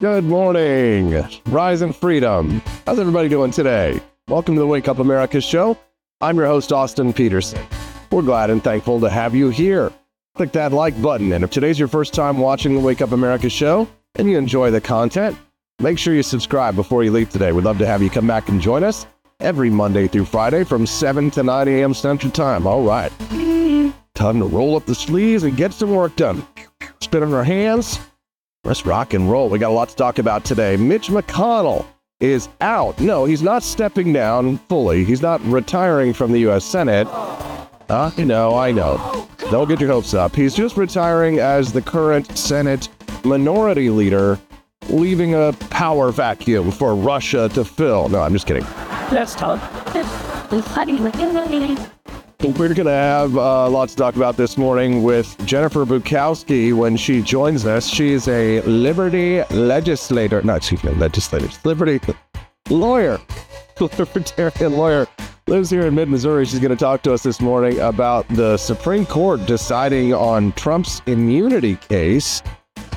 Good morning. Rise and freedom. How's everybody doing today? Welcome to the Wake Up America show. I'm your host, Austin Peterson. We're glad and thankful to have you here. Click that like button. And if today's your first time watching the Wake Up America show and you enjoy the content, make sure you subscribe before you leave today. We'd love to have you come back and join us every Monday through Friday from 7 to 9 a.m. Central Time. All right. Time to roll up the sleeves and get some work done. Spin on our hands. Let's rock and roll. We got a lot to talk about today. Mitch McConnell is out. No, he's not stepping down fully. He's not retiring from the U.S. Senate. Uh, I know, I know. Don't get your hopes up. He's just retiring as the current Senate minority leader, leaving a power vacuum for Russia to fill. No, I'm just kidding. Let's talk. We're going to have uh, lots to talk about this morning with Jennifer Bukowski when she joins us. She's a Liberty legislator, not excuse me, legislator, Liberty lawyer, libertarian lawyer. Lives here in mid Missouri. She's going to talk to us this morning about the Supreme Court deciding on Trump's immunity case.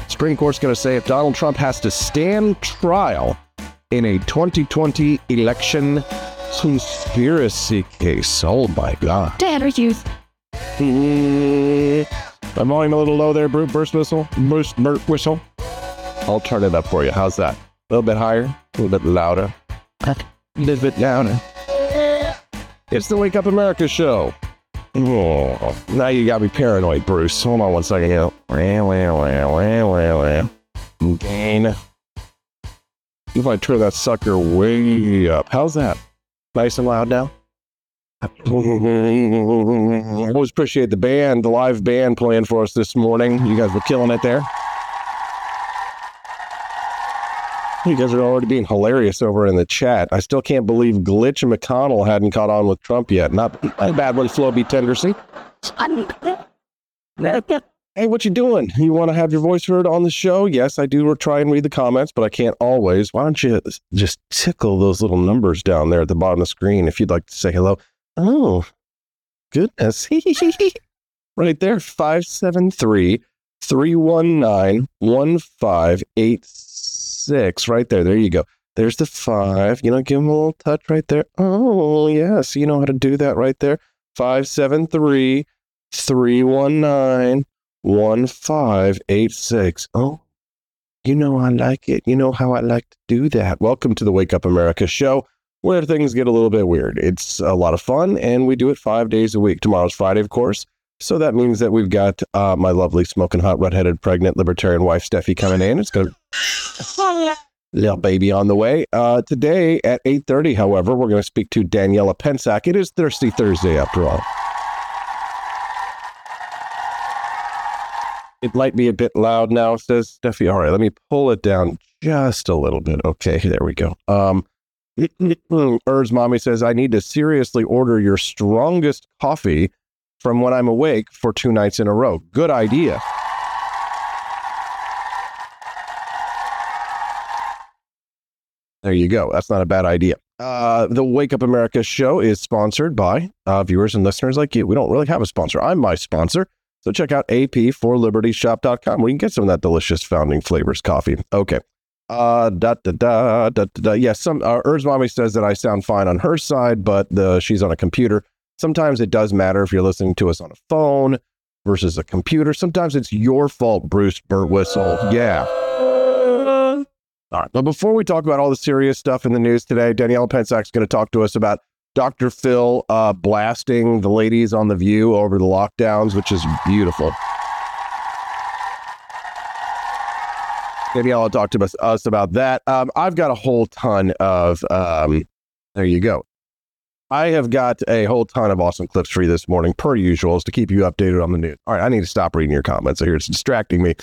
Supreme Court's going to say if Donald Trump has to stand trial in a 2020 election conspiracy case. Oh my God. Dad, are you? Hmm. I'm volume a little low there, Brute burst whistle, burst burst whistle. I'll turn it up for you. How's that? A little bit higher, a little bit louder, a little bit louder. It's the Wake Up America show. Oh, now you got me paranoid, Bruce. Hold on one second here. Gain. If I turn that sucker way up, how's that? Nice and loud now? I always appreciate the band, the live band playing for us this morning. You guys were killing it there. You guys are already being hilarious over in the chat. I still can't believe Glitch McConnell hadn't caught on with Trump yet. Not, not a bad one, Floby Tenderson. Hey, what you doing? You want to have your voice heard on the show? Yes, I do try and read the comments, but I can't always. Why don't you just tickle those little numbers down there at the bottom of the screen if you'd like to say hello? Oh, goodness. right there, 573 319 1586. Right there. There you go. There's the five. You know, give them a little touch right there. Oh, yes. You know how to do that right there. 573 319 1586. Oh, you know I like it. You know how I like to do that. Welcome to the Wake Up America show where things get a little bit weird. It's a lot of fun and we do it five days a week. Tomorrow's Friday, of course. So that means that we've got uh, my lovely smoking hot redheaded pregnant libertarian wife Steffi coming in. It's got a little baby on the way. Uh, today at 8:30, however, we're going to speak to Daniella Pentsak. It is Thirsty Thursday after all. It might be a bit loud now, says Steffi. All right, let me pull it down just a little bit. Okay, there we go. Um, Urs mommy says, I need to seriously order your strongest coffee from when I'm awake for two nights in a row. Good idea. There you go. That's not a bad idea. Uh, the Wake Up America show is sponsored by uh, viewers and listeners like you. We don't really have a sponsor. I'm my sponsor. So check out ap4libertyshop.com where you can get some of that delicious founding flavors coffee. Okay. Uh, da, da, da, da, da, da. Yes, yeah, some, uh, Mommy says that I sound fine on her side, but the, she's on a computer. Sometimes it does matter if you're listening to us on a phone versus a computer. Sometimes it's your fault, Bruce Burt Whistle. Yeah. All right. But before we talk about all the serious stuff in the news today, Danielle Pentsak's going to talk to us about Dr. Phil uh, blasting the ladies on The View over the lockdowns, which is beautiful. Danielle will talk to us, us about that. Um, I've got a whole ton of, um, there you go. I have got a whole ton of awesome clips for you this morning, per usual, to keep you updated on the news. All right, I need to stop reading your comments here. It's distracting me.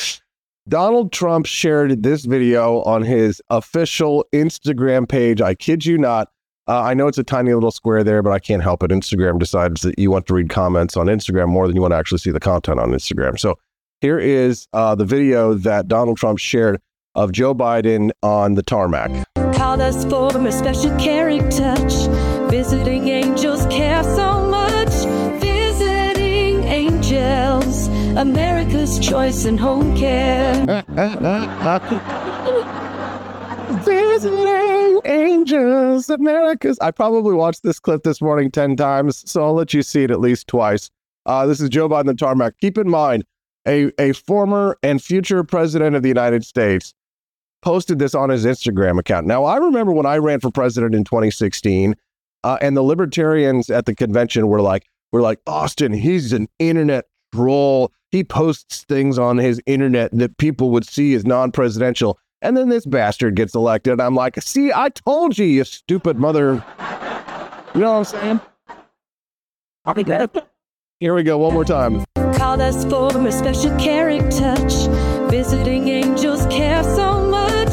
Donald Trump shared this video on his official Instagram page. I kid you not. Uh, I know it's a tiny little square there, but I can't help it. Instagram decides that you want to read comments on Instagram more than you want to actually see the content on Instagram. So here is uh, the video that Donald Trump shared of Joe Biden on the tarmac. Call us for a special caring touch. Visiting angels care so much. Visiting angels, America's choice in home care. Visiting Angels America's. I probably watched this clip this morning 10 times, so I'll let you see it at least twice. Uh, this is Joe Biden, the tarmac. Keep in mind, a, a former and future president of the United States posted this on his Instagram account. Now, I remember when I ran for president in 2016, uh, and the libertarians at the convention were like, "We're like Austin. He's an internet troll. He posts things on his internet that people would see as non-presidential." And then this bastard gets elected. I'm like, "See, I told you, you stupid mother." You know what I'm saying? I'll be good. Here we go, one more time. Call us for a special caring touch. Visiting angels care so much.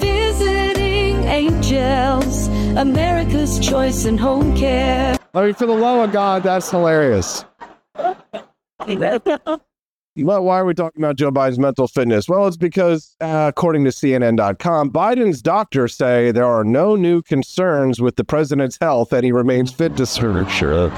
Visiting angels, America's choice in home care. I mean, for the love of God, that's hilarious. Well, why are we talking about Joe Biden's mental fitness? Well, it's because, uh, according to CNN.com, Biden's doctors say there are no new concerns with the president's health and he remains fit to serve. Sure.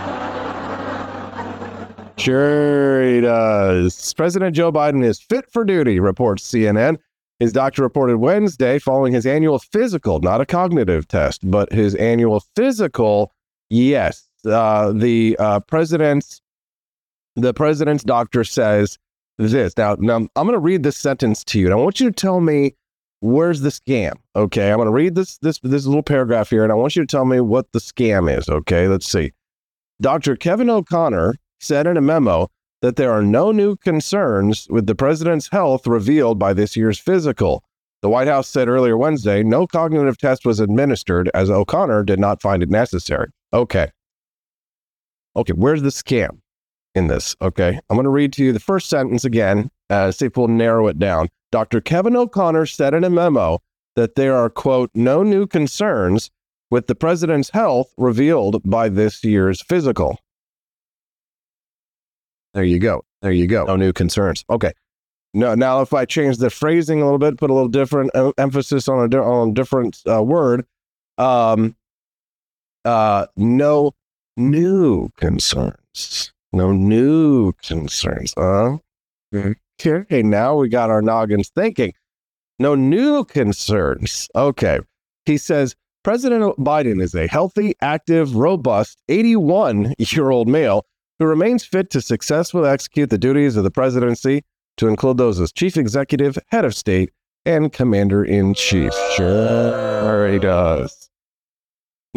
Sure, he does. President Joe Biden is fit for duty, reports CNN. His doctor reported Wednesday following his annual physical, not a cognitive test, but his annual physical. Yes, uh, the uh, president's the president's doctor says this. Now, now I'm going to read this sentence to you, and I want you to tell me where's the scam. Okay, I'm going to read this this this little paragraph here, and I want you to tell me what the scam is. Okay, let's see. Dr. Kevin O'Connor said in a memo that there are no new concerns with the president's health revealed by this year's physical. The White House said earlier Wednesday no cognitive test was administered as O'Connor did not find it necessary. Okay. Okay, where's the scam in this? Okay, I'm going to read to you the first sentence again, uh, see if we'll narrow it down. Dr. Kevin O'Connor said in a memo that there are, quote, no new concerns with the president's health revealed by this year's physical. There you go. There you go. No new concerns. Okay. No, now if I change the phrasing a little bit, put a little different emphasis on a, on a different uh, word, um, uh, no new concerns. No new concerns. Uh, okay, now we got our noggins thinking. No new concerns. Okay. He says President Biden is a healthy, active, robust 81 year old male who remains fit to successfully execute the duties of the presidency, to include those as chief executive, head of state, and commander in chief. Sure, he does.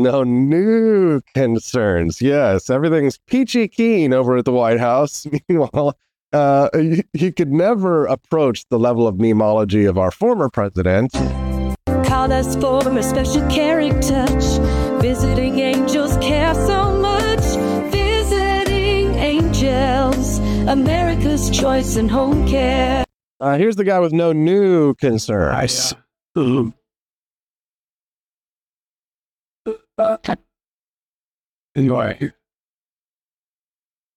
No new concerns. Yes, everything's peachy keen over at the White House. Meanwhile, uh, he, he could never approach the level of memology of our former president. Call us for a special caring touch. Visiting angels care so much. Visiting angels, America's choice in home care. Uh, here's the guy with no new concerns. Nice. Um, anyway,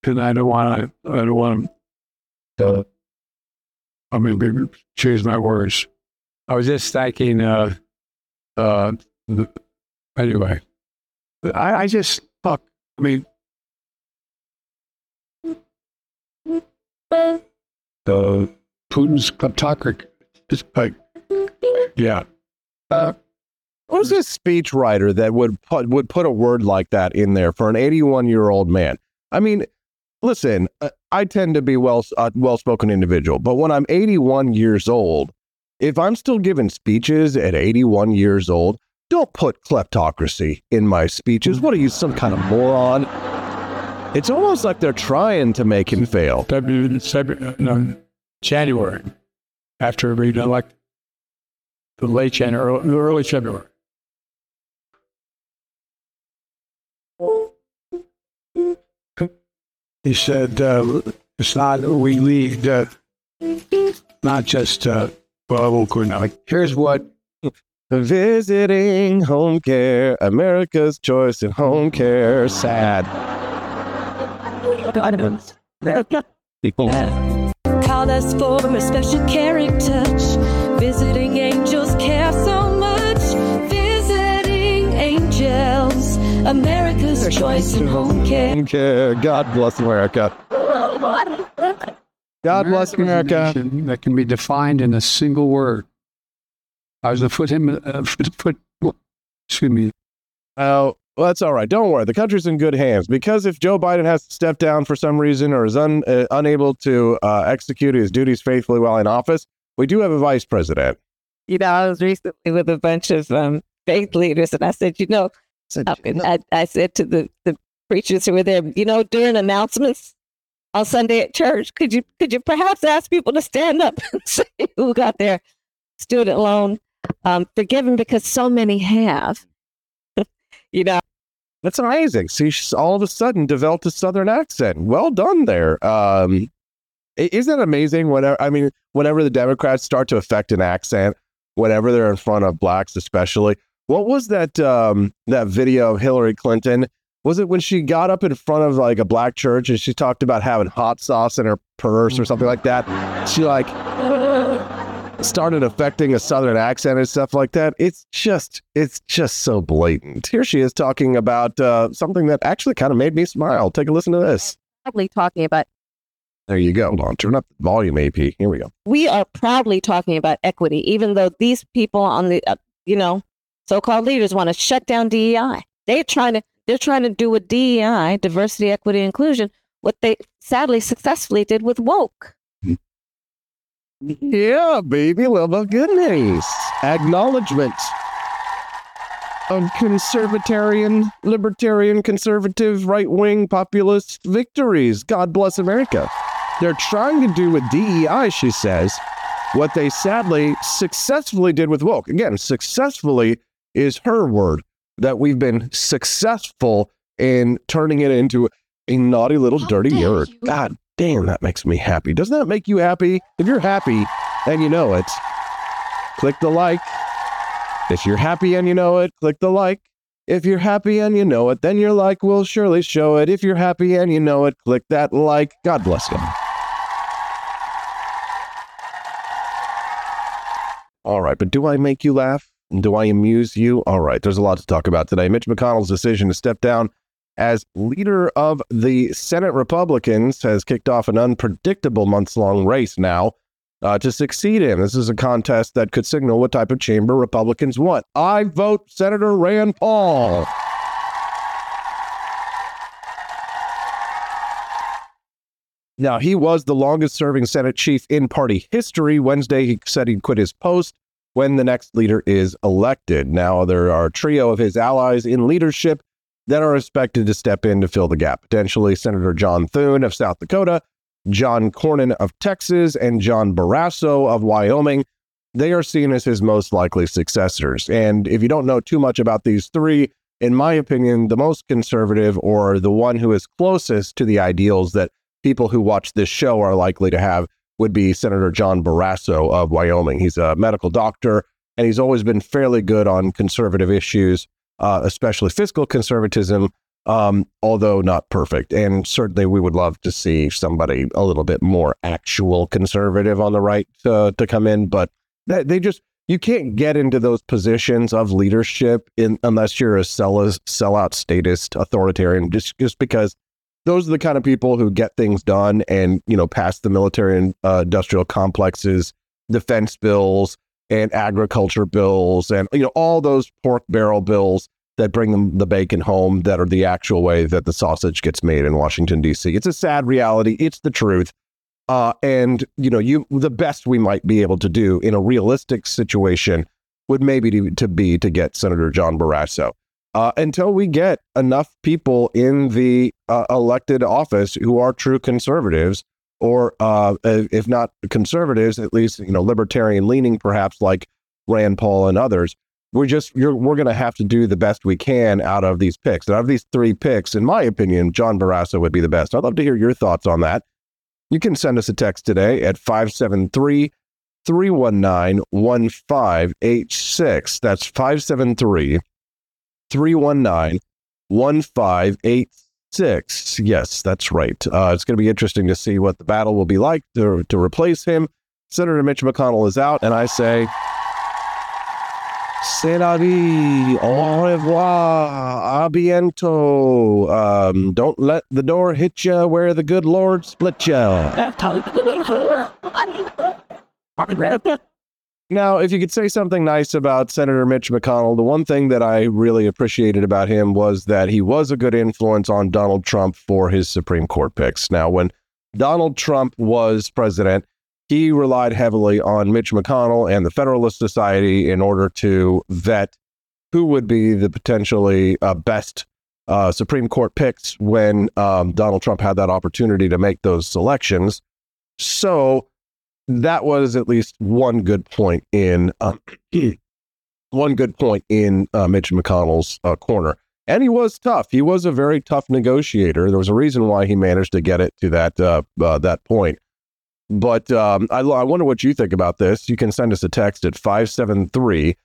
and I don't want to. I don't want to. I mean, choose my words. I was just thinking. Uh, uh, anyway, I, I just fuck. I mean, The Putin's kleptocracy. Like, yeah. Uh, Who's this speech writer that would put would put a word like that in there for an 81 year old man? I mean, listen, uh, I tend to be well a well spoken individual, but when I'm 81 years old, if I'm still giving speeches at 81 years old, don't put kleptocracy in my speeches. What are you, some kind of moron? It's almost like they're trying to make him fail. February, February, no, January, after we elect the late January, early February. He said, uh, "It's not we lead, uh, not just uh, well, we're not like here's what Visiting home care, America's choice in home care. Sad. Call us for a special caring touch. Visiting angels care America's choice in home care. Home care. God bless America. God bless America is a that can be defined in a single word: I was a foot him, uh, foot, foot, excuse me. Oh, well, that's all right. Don't worry. The country's in good hands because if Joe Biden has to step down for some reason or is un, uh, unable to uh, execute his duties faithfully while in office, we do have a vice president. You know, I was recently with a bunch of um, faith leaders, and I said, you know, I, I, I said to the, the preachers who were there, you know, during announcements on Sunday at church, could you could you perhaps ask people to stand up and say who got their student loan um, forgiven because so many have. you know, That's amazing. See, she's all of a sudden developed a southern accent. Well done there. Um, isn't that amazing? Whenever I mean, whenever the Democrats start to affect an accent, whenever they're in front of blacks, especially. What was that? Um, that video of Hillary Clinton? Was it when she got up in front of like a black church and she talked about having hot sauce in her purse or something like that? She like started affecting a southern accent and stuff like that. It's just it's just so blatant. Here she is talking about uh, something that actually kind of made me smile. Take a listen to this. proudly talking about There you go. Hold on, turn up the volume, AP. Here we go. we are proudly talking about equity, even though these people on the uh, you know so-called leaders want to shut down DEI. They're trying to they're trying to do with DEI, diversity, equity, inclusion, what they sadly successfully did with woke. Yeah, baby, love of goodness. Acknowledgement of conservatarian, libertarian, conservative, right wing populist victories. God bless America. They're trying to do with DEI, she says, what they sadly successfully did with woke. Again, successfully is her word that we've been successful in turning it into a naughty little How dirty you. God damn, that makes me happy. Doesn't that make you happy? If you're happy and you know it, click the like. If you're happy and you know it, click the like. If you're happy and you know it, then your like will surely show it. If you're happy and you know it, click that like. God bless you. All right, but do I make you laugh? Do I amuse you? All right, there's a lot to talk about today. Mitch McConnell's decision to step down as leader of the Senate Republicans has kicked off an unpredictable months long race now uh, to succeed him. This is a contest that could signal what type of chamber Republicans want. I vote Senator Rand Paul. Now, he was the longest serving Senate chief in party history. Wednesday, he said he'd quit his post when the next leader is elected. Now, there are a trio of his allies in leadership that are expected to step in to fill the gap. Potentially Senator John Thune of South Dakota, John Cornyn of Texas, and John Barrasso of Wyoming. They are seen as his most likely successors. And if you don't know too much about these three, in my opinion, the most conservative or the one who is closest to the ideals that people who watch this show are likely to have would be Senator John Barrasso of Wyoming. He's a medical doctor, and he's always been fairly good on conservative issues, uh, especially fiscal conservatism, um, although not perfect. And certainly, we would love to see somebody a little bit more actual conservative on the right uh, to come in, but they, just you can't get into those positions of leadership in unless you're a sell sellout statist authoritarian just just because those are the kind of people who get things done and you know pass the military and uh, industrial complexes defense bills and agriculture bills and you know all those pork barrel bills that bring them the bacon home that are the actual way that the sausage gets made in Washington D.C. It's a sad reality. It's the truth. Uh, and you know, you the best we might be able to do in a realistic situation would maybe to, to be to get Senator John Barrasso. Uh, until we get enough people in the uh, elected office who are true conservatives, or uh, if not conservatives, at least you know libertarian leaning, perhaps like Rand Paul and others. We're just we're going to have to do the best we can out of these picks. And out of these three picks, in my opinion, John Barrasso would be the best. I'd love to hear your thoughts on that. You can send us a text today at 573 319 1586. That's 573 319 1586. Yes, that's right. Uh, it's going to be interesting to see what the battle will be like to, to replace him. Senator Mitch McConnell is out, and I say, C'est la vie. Au revoir. A biento. Um, don't let the door hit you where the good Lord split you. Now, if you could say something nice about Senator Mitch McConnell, the one thing that I really appreciated about him was that he was a good influence on Donald Trump for his Supreme Court picks. Now, when Donald Trump was president, he relied heavily on Mitch McConnell and the Federalist Society in order to vet who would be the potentially uh, best uh, Supreme Court picks when um, Donald Trump had that opportunity to make those selections. So that was at least one good point in um, one good point in uh, Mitch McConnell's uh, corner. And he was tough. He was a very tough negotiator. There was a reason why he managed to get it to that uh, uh that point. But um, I, I wonder what you think about this. You can send us a text at 573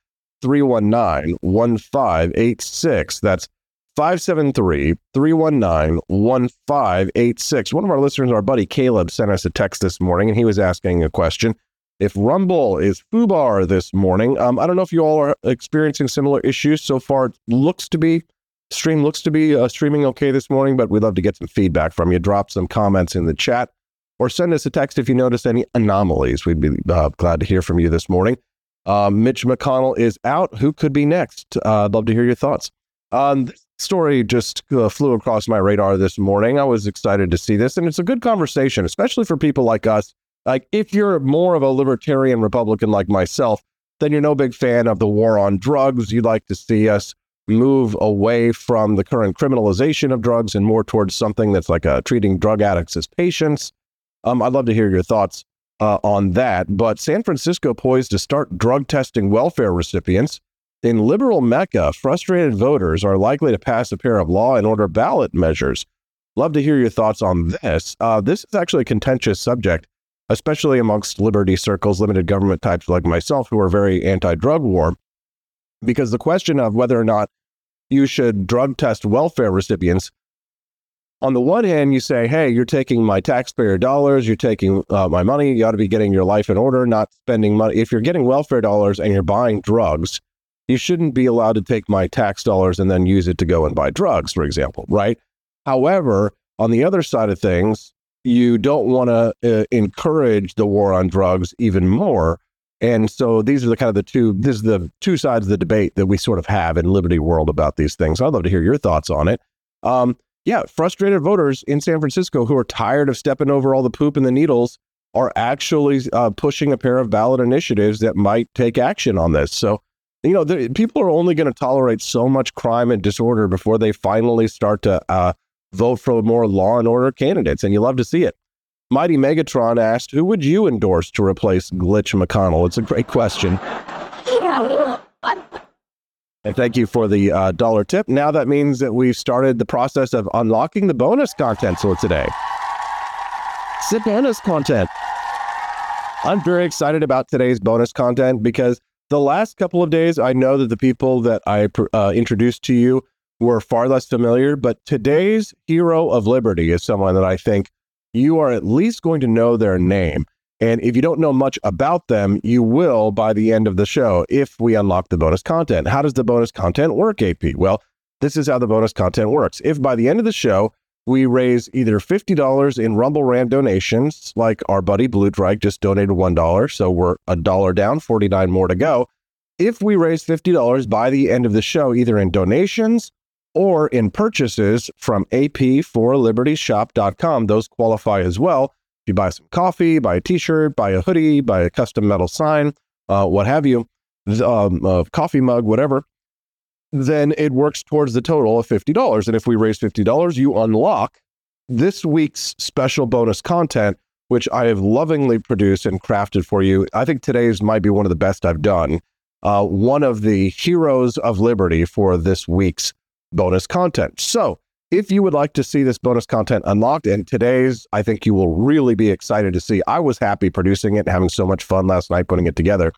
319 1586. That's 573 319 1586. One of our listeners, our buddy Caleb, sent us a text this morning and he was asking a question. If Rumble is foobar this morning, um, I don't know if you all are experiencing similar issues. So far, it looks to be, stream looks to be uh, streaming okay this morning, but we'd love to get some feedback from you. Drop some comments in the chat or send us a text if you notice any anomalies. We'd be uh, glad to hear from you this morning. Uh, Mitch McConnell is out. Who could be next? Uh, I'd love to hear your thoughts. Um, story just uh, flew across my radar this morning. I was excited to see this, and it's a good conversation, especially for people like us. Like, if you're more of a libertarian Republican like myself, then you're no big fan of the war on drugs. You'd like to see us move away from the current criminalization of drugs and more towards something that's like uh, treating drug addicts as patients. Um, I'd love to hear your thoughts uh, on that. But San Francisco poised to start drug testing welfare recipients. In liberal Mecca, frustrated voters are likely to pass a pair of law and order ballot measures. Love to hear your thoughts on this. Uh, this is actually a contentious subject, especially amongst liberty circles, limited government types like myself, who are very anti drug war, because the question of whether or not you should drug test welfare recipients on the one hand, you say, hey, you're taking my taxpayer dollars, you're taking uh, my money, you ought to be getting your life in order, not spending money. If you're getting welfare dollars and you're buying drugs, you shouldn't be allowed to take my tax dollars and then use it to go and buy drugs, for example, right? However, on the other side of things, you don't want to uh, encourage the war on drugs even more. And so these are the kind of the two, this is the two sides of the debate that we sort of have in Liberty World about these things. I'd love to hear your thoughts on it. Um, yeah, frustrated voters in San Francisco who are tired of stepping over all the poop and the needles are actually uh, pushing a pair of ballot initiatives that might take action on this. So, you know, the, people are only going to tolerate so much crime and disorder before they finally start to uh, vote for more law and order candidates. And you love to see it. Mighty Megatron asked, Who would you endorse to replace Glitch McConnell? It's a great question. And thank you for the uh, dollar tip. Now that means that we've started the process of unlocking the bonus content for today. Sit bonus content. I'm very excited about today's bonus content because the last couple of days, I know that the people that I uh, introduced to you were far less familiar, but today's hero of liberty is someone that I think you are at least going to know their name. And if you don't know much about them, you will by the end of the show if we unlock the bonus content. How does the bonus content work, AP? Well, this is how the bonus content works. If by the end of the show, we raise either $50 in Rumble Rant donations, like our buddy Blue Drake just donated $1, so we're a dollar down, 49 more to go. If we raise $50 by the end of the show, either in donations or in purchases from ap4libertyshop.com, those qualify as well If you buy some coffee, buy a T-shirt, buy a hoodie, buy a custom metal sign, uh, what have you, um, a coffee mug, whatever, then it works towards the total of fifty dollars. And if we raise fifty dollars, you unlock this week's special bonus content, which I have lovingly produced and crafted for you. I think today's might be one of the best I've done. Uh, one of the heroes of liberty for this week's bonus content. So if you would like to see this bonus content unlocked, and today's, I think you will really be excited to see. I was happy producing it and having so much fun last night putting it together.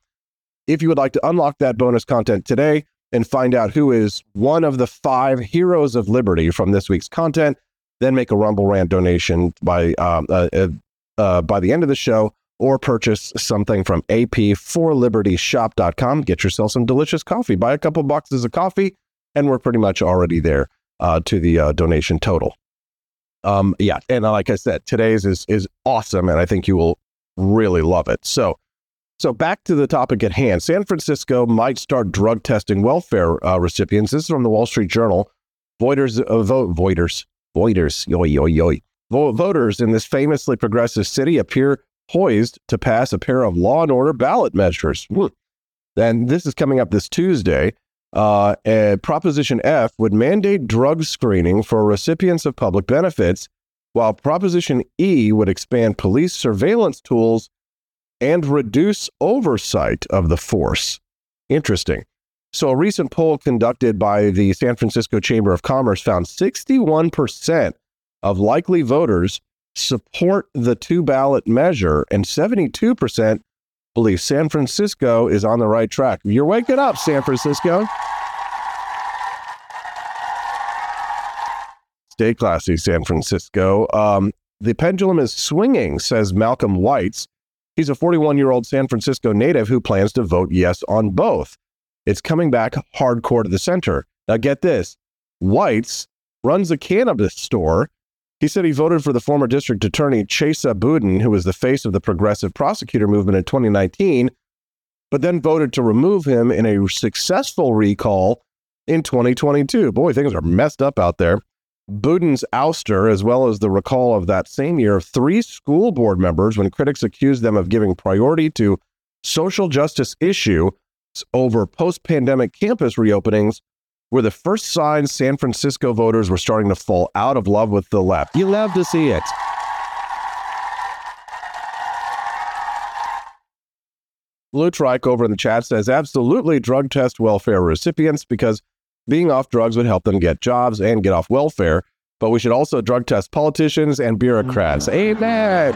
If you would like to unlock that bonus content today and find out who is one of the five heroes of liberty from this week's content, then make a Rumble Rant donation by um, uh, uh, uh, by the end of the show or purchase something from ap4libertyshop.com. Get yourself some delicious coffee. Buy a couple boxes of coffee, and we're pretty much already there uh, to the uh, donation total. Um, yeah, and like I said, today's is is awesome, and I think you will really love it. So, So back to the topic at hand. San Francisco might start drug testing welfare uh, recipients. This is from the Wall Street Journal. Voters, uh, vote, voters, voters, yo, yo, yo. Voters in this famously progressive city appear poised to pass a pair of law and order ballot measures. And this is coming up this Tuesday. Uh, Proposition F would mandate drug screening for recipients of public benefits, while Proposition E would expand police surveillance tools and reduce oversight of the force. Interesting. So, a recent poll conducted by the San Francisco Chamber of Commerce found 61% of likely voters support the two ballot measure, and 72% believe San Francisco is on the right track. You're waking up, San Francisco. Stay classy, San Francisco. Um, the pendulum is swinging, says Malcolm Whites, He's a 41 year old San Francisco native who plans to vote yes on both. It's coming back hardcore to the center. Now, get this Whites runs a cannabis store. He said he voted for the former district attorney Chesa Boudin, who was the face of the progressive prosecutor movement in 2019, but then voted to remove him in a successful recall in 2022. Boy, things are messed up out there. Boudin's ouster, as well as the recall of that same year of three school board members when critics accused them of giving priority to social justice issues over post pandemic campus reopenings, were the first signs San Francisco voters were starting to fall out of love with the left. You love to see it. Blue Trike over in the chat says absolutely drug test welfare recipients because being off drugs would help them get jobs and get off welfare, but we should also drug test politicians and bureaucrats. Mm. Amen.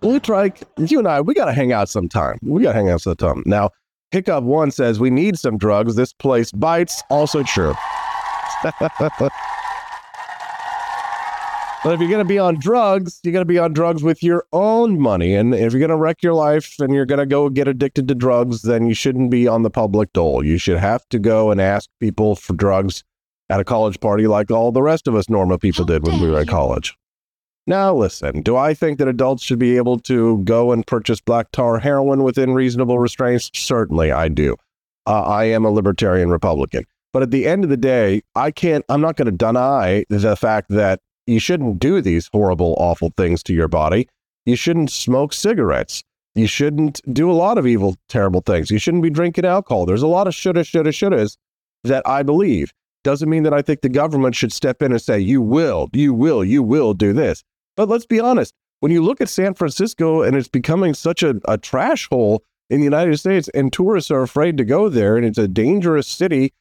Blue Trike, you and I, we got to hang out sometime. We got to hang out sometime. Now, Hiccup One says we need some drugs. This place bites. Also true. But if you're going to be on drugs, you're going to be on drugs with your own money. And if you're going to wreck your life and you're going to go get addicted to drugs, then you shouldn't be on the public dole. You should have to go and ask people for drugs at a college party like all the rest of us normal people did when we were at college. Now, listen, do I think that adults should be able to go and purchase black tar heroin within reasonable restraints? Certainly, I do. Uh, I am a libertarian Republican. But at the end of the day, I can't, I'm not going to deny the fact that you shouldn't do these horrible, awful things to your body. You shouldn't smoke cigarettes. You shouldn't do a lot of evil, terrible things. You shouldn't be drinking alcohol. There's a lot of shoulda, shoulda, shouldas that I believe. Doesn't mean that I think the government should step in and say, you will, you will, you will do this. But let's be honest. When you look at San Francisco and it's becoming such a, a trash hole in the United States, and tourists are afraid to go there, and it's a dangerous city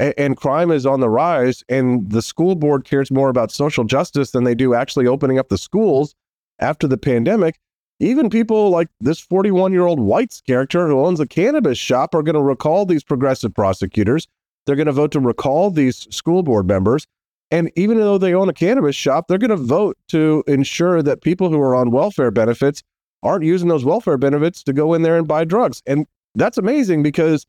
and, crime is on the rise, and the school board cares more about social justice than they do actually opening up the schools after the pandemic. Even people like this 41 year old White's character who owns a cannabis shop are going to recall these progressive prosecutors. They're going to vote to recall these school board members. And even though they own a cannabis shop, they're going to vote to ensure that people who are on welfare benefits aren't using those welfare benefits to go in there and buy drugs. And that's amazing because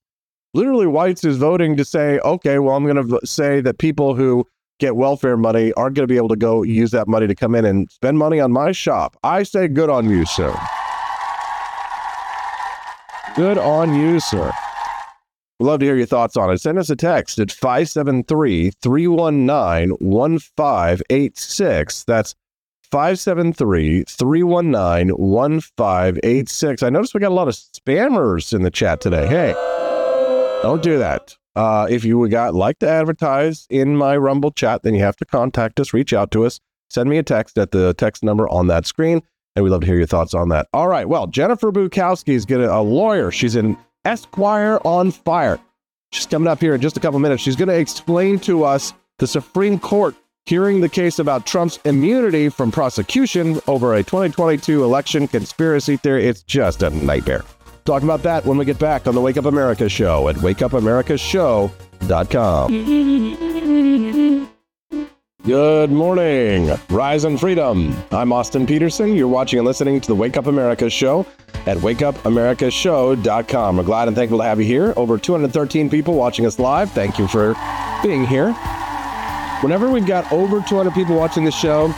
literally whites is voting to say, okay, well, I'm going to say that people who get welfare money aren't going to be able to go use that money to come in and spend money on my shop. I say good on you, sir. Good on you, sir. We'd love to hear your thoughts on it. Send us a text at 573 319 1586. That's 573 319 1586. I noticed we got a lot of spammers in the chat today. Hey. Don't do that. Uh, if you got like to advertise in my Rumble chat, then you have to contact us, reach out to us, send me a text at the text number on that screen, and we'd love to hear your thoughts on that. All right. Well, Jennifer Bukowski is getting a lawyer. She's in Esquire on Fire. She's coming up here in just a couple minutes. She's going to explain to us the Supreme Court hearing the case about Trump's immunity from prosecution over a 2022 election conspiracy theory. It's just a nightmare. Talk about that when we get back on the Wake Up America show at wakeupamerica.show.com. Good morning, Rise and Freedom. I'm Austin Peterson. You're watching and listening to the Wake Up America show at wakeupAmericaShow.com. We're glad and thankful to have you here. Over 213 people watching us live. Thank you for being here. Whenever we've got over 200 people watching the show,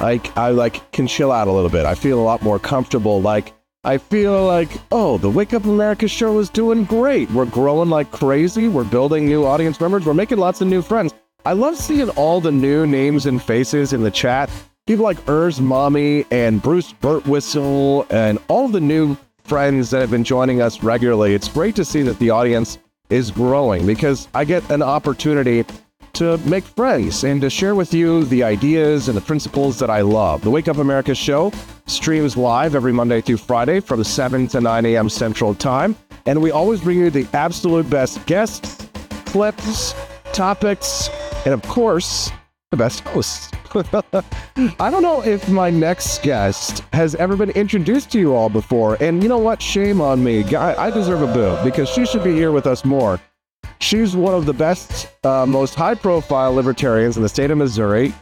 like I like can chill out a little bit. I feel a lot more comfortable. Like I feel like, oh, the Wake Up America show is doing great. We're growing like crazy. We're building new audience members. We're making lots of new friends. I love seeing all the new names and faces in the chat. People like Urs Mommy and Bruce Burtwhistle and all the new friends that have been joining us regularly. It's great to see that the audience is growing because I get an opportunity to make friends and to share with you the ideas and the principles that I love. The Wake Up America show streams live every Monday through Friday from 7 to 9 a.m. Central Time. And we always bring you the absolute best guests, clips, topics, and of course, the best hosts. I don't know if my next guest has ever been introduced to you all before. And you know what? Shame on me. I, I deserve a boo because she should be here with us more. She's one of the best, uh, most high profile libertarians in the state of Missouri.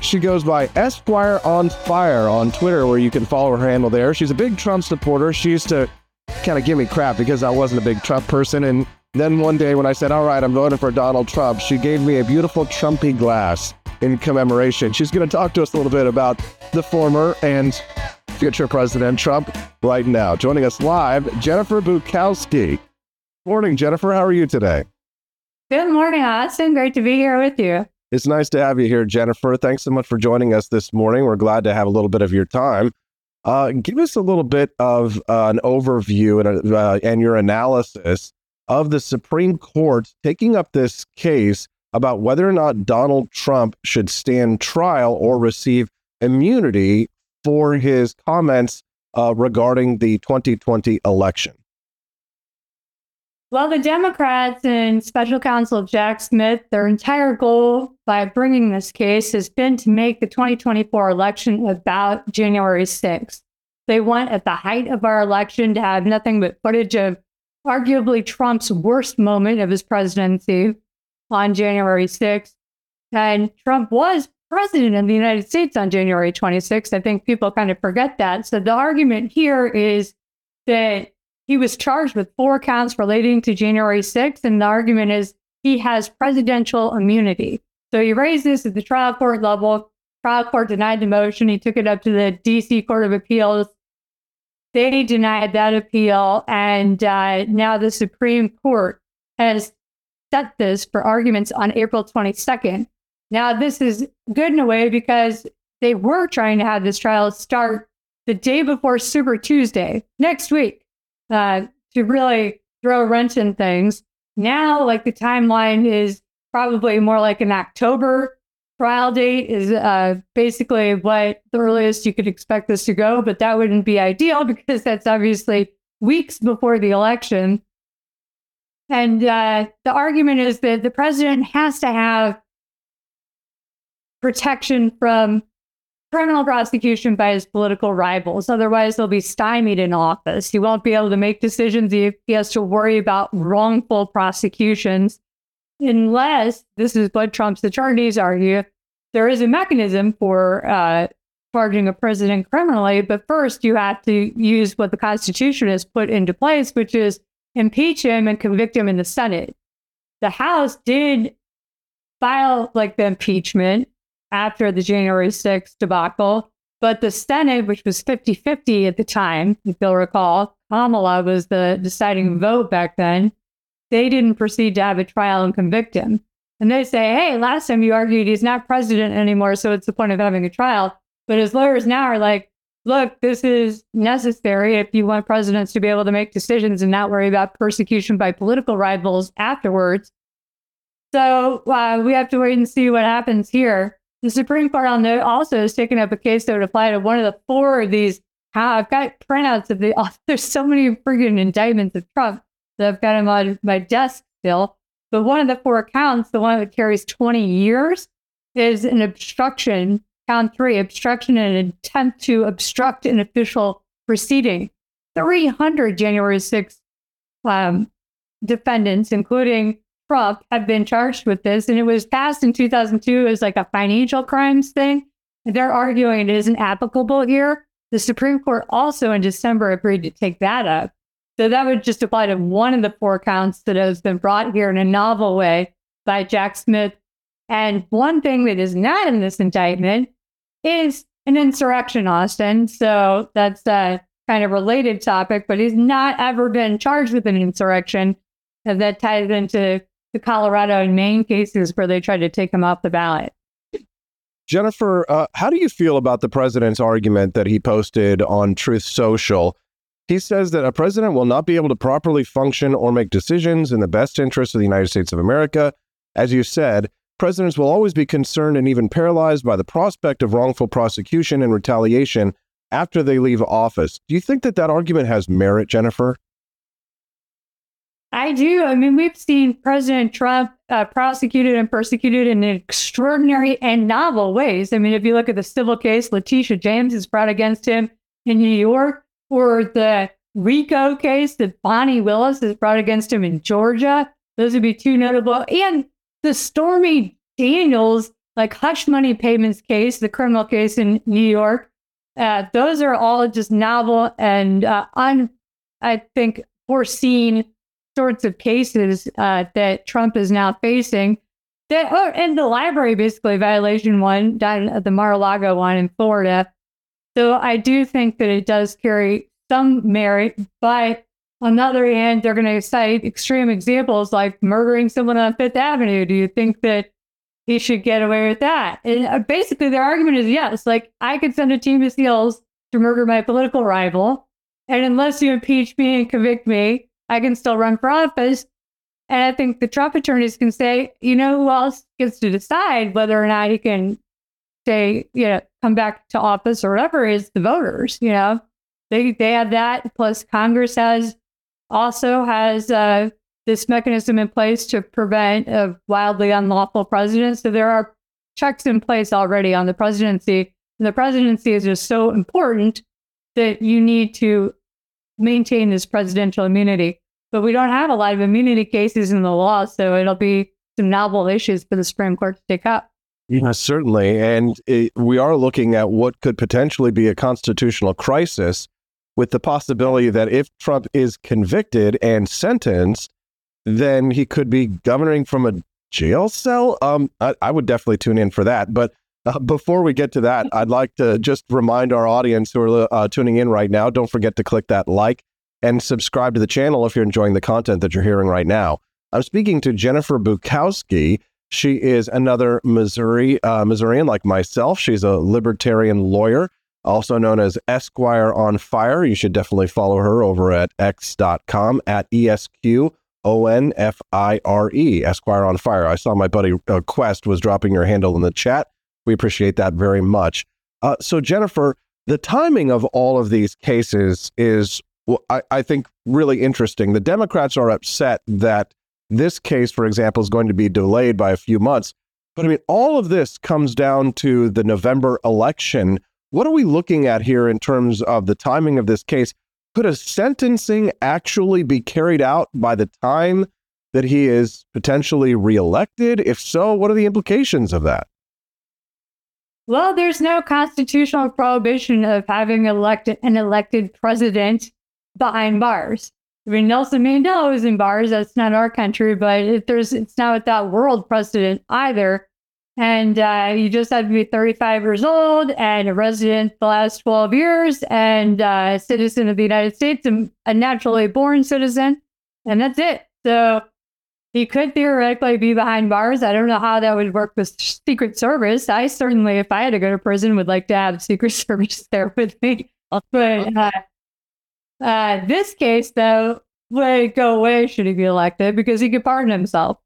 She goes by Esquire on Fire on Twitter, where you can follow her handle there. She's a big Trump supporter. She used to kind of give me crap because I wasn't a big Trump person. And then one day when I said, All right, I'm voting for Donald Trump, she gave me a beautiful Trumpy glass in commemoration. She's going to talk to us a little bit about the former and future President Trump right now. Joining us live, Jennifer Bukowski. Morning, Jennifer. How are you today? Good morning, Austin. Great to be here with you. It's nice to have you here, Jennifer. Thanks so much for joining us this morning. We're glad to have a little bit of your time. Uh, give us a little bit of uh, an overview and, uh, and your analysis of the Supreme Court taking up this case about whether or not Donald Trump should stand trial or receive immunity for his comments uh, regarding the 2020 election. Well, the Democrats and special counsel Jack Smith, their entire goal by bringing this case has been to make the 2024 election about January 6th. They want, at the height of our election, to have nothing but footage of arguably Trump's worst moment of his presidency on January 6th. And Trump was president of the United States on January 26th. I think people kind of forget that. So the argument here is that he was charged with four counts relating to January 6th, and the argument is he has presidential immunity. So he raised this at the trial court level. Trial court denied the motion. He took it up to the DC Court of Appeals. They denied that appeal, and uh, now the Supreme Court has set this for arguments on April 22nd. Now, this is good in a way because they were trying to have this trial start the day before Super Tuesday next week uh, to really throw a wrench in things. Now, like the timeline is probably more like an October trial date is uh, basically what the earliest you could expect this to go, but that wouldn't be ideal because that's obviously weeks before the election. And uh, the argument is that the president has to have protection from criminal prosecution by his political rivals. Otherwise, he'll be stymied in office. He won't be able to make decisions. He, he has to worry about wrongful prosecutions, unless this is what Trump's attorneys argue. There is a mechanism for uh, charging a president criminally, but first you have to use what the Constitution has put into place, which is impeach him and convict him in the Senate. The House did file like the impeachment after the January 6th debacle. But the Senate, which was 50 50 at the time, if you'll recall, Kamala was the deciding vote back then. They didn't proceed to have a trial and convict him. And they say, hey, last time you argued he's not president anymore, so it's the point of having a trial. But his lawyers now are like, look, this is necessary if you want presidents to be able to make decisions and not worry about persecution by political rivals afterwards. So uh, we have to wait and see what happens here. The Supreme Court, I'll note, also has taken up a case that would apply to one of the four of these. How I've got printouts of the. Oh, there's so many friggin' indictments of Trump that I've got them on my desk still. But one of the four counts, the one that carries 20 years, is an obstruction. Count three: obstruction and an attempt to obstruct an official proceeding. 300 January 6th um, defendants, including Trump have been charged with this, and it was passed in 2002 as like a financial crimes thing. They're arguing it isn't applicable here. The Supreme Court also in December agreed to take that up. So that would just apply to one of the four counts that has been brought here in a novel way by Jack Smith. And one thing that is not in this indictment is an insurrection, Austin. So that's a kind of related topic, but he's not ever been charged with an insurrection. And that ties into the Colorado and Maine cases where they tried to take him off the ballot. Jennifer, uh, how do you feel about the president's argument that he posted on Truth Social? He says that a president will not be able to properly function or make decisions in the best interest of the United States of America. As you said, presidents will always be concerned and even paralyzed by the prospect of wrongful prosecution and retaliation after they leave office. Do you think that that argument has merit, Jennifer? I do. I mean, we've seen President Trump uh, prosecuted and persecuted in extraordinary and novel ways. I mean, if you look at the civil case Letitia James has brought against him in New York, or the RICO case that Fani Willis has brought against him in Georgia, those would be two notable. And the Stormy Daniels, like hush money payments case, the criminal case in New York, uh, those are all just novel and uh, un, I think, foreseen sorts of cases uh, that Trump is now facing. That, oh, and the library basically violation one down at the Mar-a-Lago one in Florida. So I do think that it does carry some merit, but on the other hand, they're going to cite extreme examples like murdering someone on Fifth Avenue. Do you think that he should get away with that? And uh, basically, their argument is yes, like I could send a team of SEALs to murder my political rival. And unless you impeach me and convict me, I can still run for office. And I think the Trump attorneys can say, you know, who else gets to decide whether or not he can say, you know, come back to office or whatever is the voters, you know. They they have that. Plus Congress has also has uh, this mechanism in place to prevent a wildly unlawful president. So there are checks in place already on the presidency. And the presidency is just so important that you need to maintain this presidential immunity. But we don't have a lot of immunity cases in the law, so it'll be some novel issues for the Supreme Court to take up. Yeah, certainly. And it, we are looking at what could potentially be a constitutional crisis with the possibility that if Trump is convicted and sentenced, then he could be governing from a jail cell. Um, I, I would definitely tune in for that. But uh, before we get to that, I'd like to just remind our audience who are uh, tuning in right now don't forget to click that like and subscribe to the channel if you're enjoying the content that you're hearing right now. I'm speaking to Jennifer Bukowsky. She is another Missouri uh, Missourian like myself. She's a libertarian lawyer, also known as Esquire on Fire. You should definitely follow her over at x.com at ESQ O N F I R E, Esquire on Fire. I saw my buddy uh, Quest was dropping your handle in the chat. We appreciate that very much. Uh, so, Jennifer, the timing of all of these cases is, I, I think, really interesting. The Democrats are upset that this case, for example, is going to be delayed by a few months. But I mean, all of this comes down to the November election. What are we looking at here in terms of the timing of this case? Could a sentencing actually be carried out by the time that he is potentially reelected? If so, what are the implications of that? Well, there's no constitutional prohibition of having elected an elected president behind bars. I mean, Nelson Mandela was in bars. That's not our country, but there's, it's not that world precedent either. And uh, you just have to be 35 years old and a resident the last 12 years and uh, a citizen of the United States and a naturally born citizen. And that's it. So he could theoretically be behind bars. I don't know how that would work with Secret Service. I certainly, if I had to go to prison, would like to have Secret Service there with me. But uh, uh, this case, though, would go away should he be elected because he could pardon himself,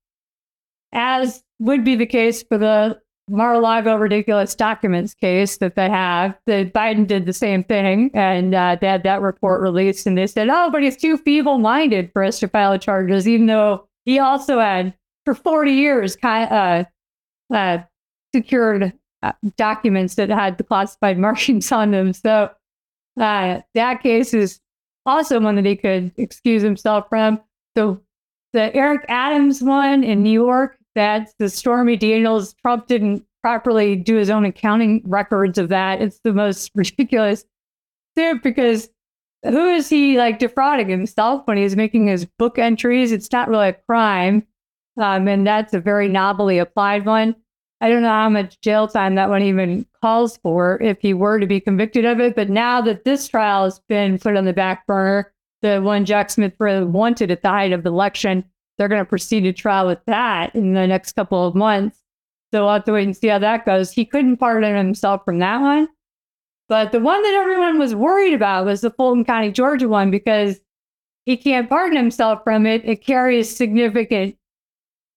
as would be the case for the Mar-a-Lago ridiculous documents case that they have. That Biden did the same thing, and uh, they had that report released, and they said, "Oh, but he's too feeble-minded for us to file charges," even though he also had for 40 years uh, uh, secured uh, documents that had the classified markings on them. So uh, that case is also one that he could excuse himself from. So the Eric Adams one in New York, that's the Stormy Daniels. Trump didn't properly do his own accounting records of that. It's the most ridiculous thing because who is he like defrauding himself when he's making his book entries? It's not really a crime. Um, and that's a very novelly applied one. I don't know how much jail time that one even calls for if he were to be convicted of it. But now that this trial has been put on the back burner, the one Jack Smith really wanted at the height of the election, they're going to proceed to trial with that in the next couple of months. So we'll have to wait and see how that goes. He couldn't pardon himself from that one. But the one that everyone was worried about was the Fulton County, Georgia one, because he can't pardon himself from it. It carries significant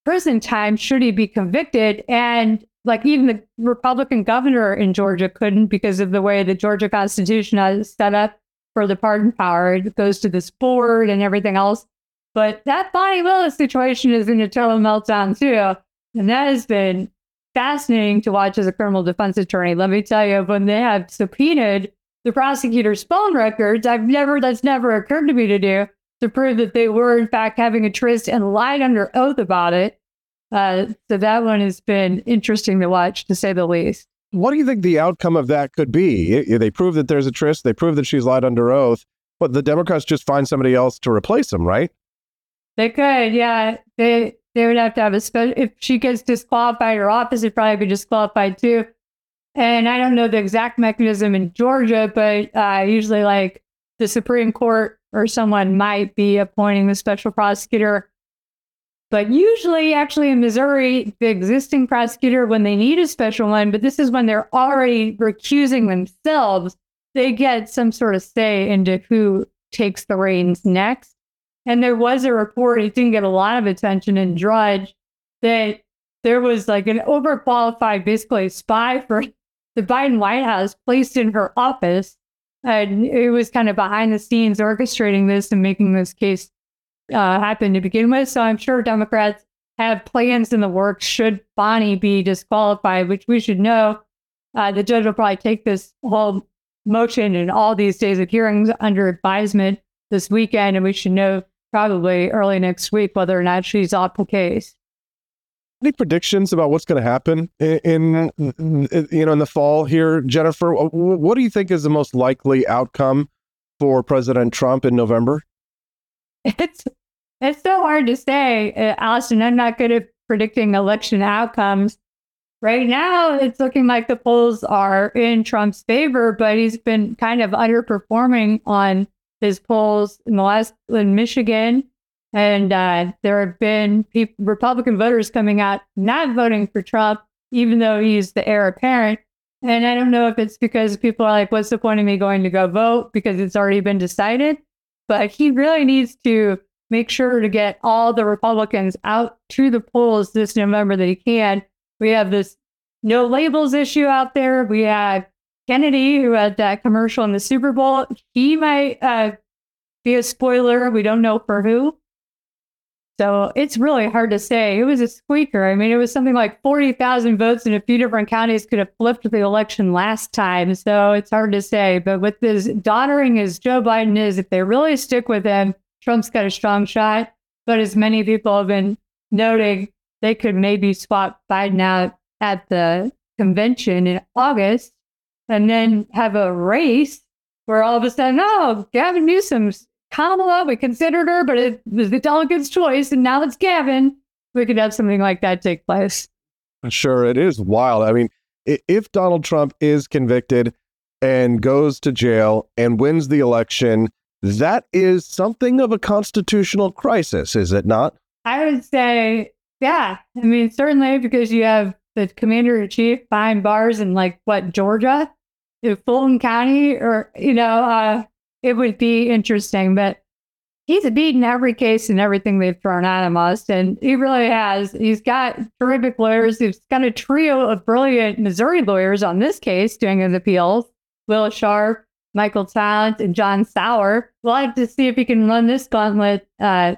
prison time should he be convicted. And like even the Republican governor in Georgia couldn't because of the way the Georgia Constitution is set up for the pardon power. It goes to this board and everything else. But that Fani Willis situation is in a total meltdown too. And that has been fascinating to watch as a criminal defense attorney. Let me tell you, when they have subpoenaed the prosecutor's phone records, I've never, that's never occurred to me to do to prove that they were in fact having a tryst and lied under oath about it. Uh, so that one has been interesting to watch, to say the least. What do you think the outcome of that could be? They prove that there's a tryst. They prove that she's lied under oath. But the Democrats just find somebody else to replace him, right? They could, yeah. They they would have to have a special. If she gets disqualified, her office would probably be disqualified too. And I don't know the exact mechanism in Georgia, but uh, usually, like the Supreme Court or someone might be appointing the special prosecutor. But usually, actually, in Missouri, the existing prosecutor, when they need a special one, but this is when they're already recusing themselves, they get some sort of say into who takes the reins next. And there was a report, it didn't get a lot of attention in Drudge, that there was like an overqualified, basically, spy for the Biden White House placed in her office and it was kind of behind the scenes orchestrating this and making this case uh, happen to begin with. So I'm sure Democrats have plans in the works should Fani be disqualified, which we should know. Uh, the judge will probably take this whole motion and all these days of hearings under advisement this weekend, and we should know probably early next week whether or not she's off the case any predictions about what's going to happen in, in, you know in the fall here, Jennifer? What do you think is the most likely outcome for President Trump in November? It's it's so hard to say, uh, Allison. I'm not good at predicting election outcomes. Right now, it's looking like the polls are in Trump's favor, but he's been kind of underperforming on his polls in the last in Michigan and uh, there have been people, Republican voters coming out not voting for Trump, even though he's the heir apparent. And I don't know if it's because people are like, what's the point of me going to go vote because it's already been decided? But he really needs to make sure to get all the Republicans out to the polls this November that he can. We have this no labels issue out there. We have Kennedy, who had that commercial in the Super Bowl. He might uh, be a spoiler. We don't know for who. So it's really hard to say. It was a squeaker. I mean, it was something like 40,000 votes in a few different counties could have flipped the election last time. So it's hard to say. But with as doddering as Joe Biden is, if they really stick with him, Trump's got a strong shot. But as many people have been noting, they could maybe swap Biden out at the convention in August and then have a race where all of a sudden, oh, Gavin Newsom's Kamala, we considered her, but it was the delegate's choice, and now it's Gavin. We could have something like that take place. Sure, it is wild. I mean, if Donald Trump is convicted and goes to jail and wins the election, that is something of a constitutional crisis, is it not? I would say, yeah. I mean, certainly because you have the commander in chief behind bars in like what Georgia, in Fulton County, or you know, uh, it would be interesting. But he's beaten every case and everything they've thrown at him, Austin. He really has. He's got terrific lawyers. He's got a trio of brilliant Missouri lawyers on this case doing his appeals. Will Scharf, Michael Talent, and John Sauer. We'll have to see if he can run this gauntlet uh,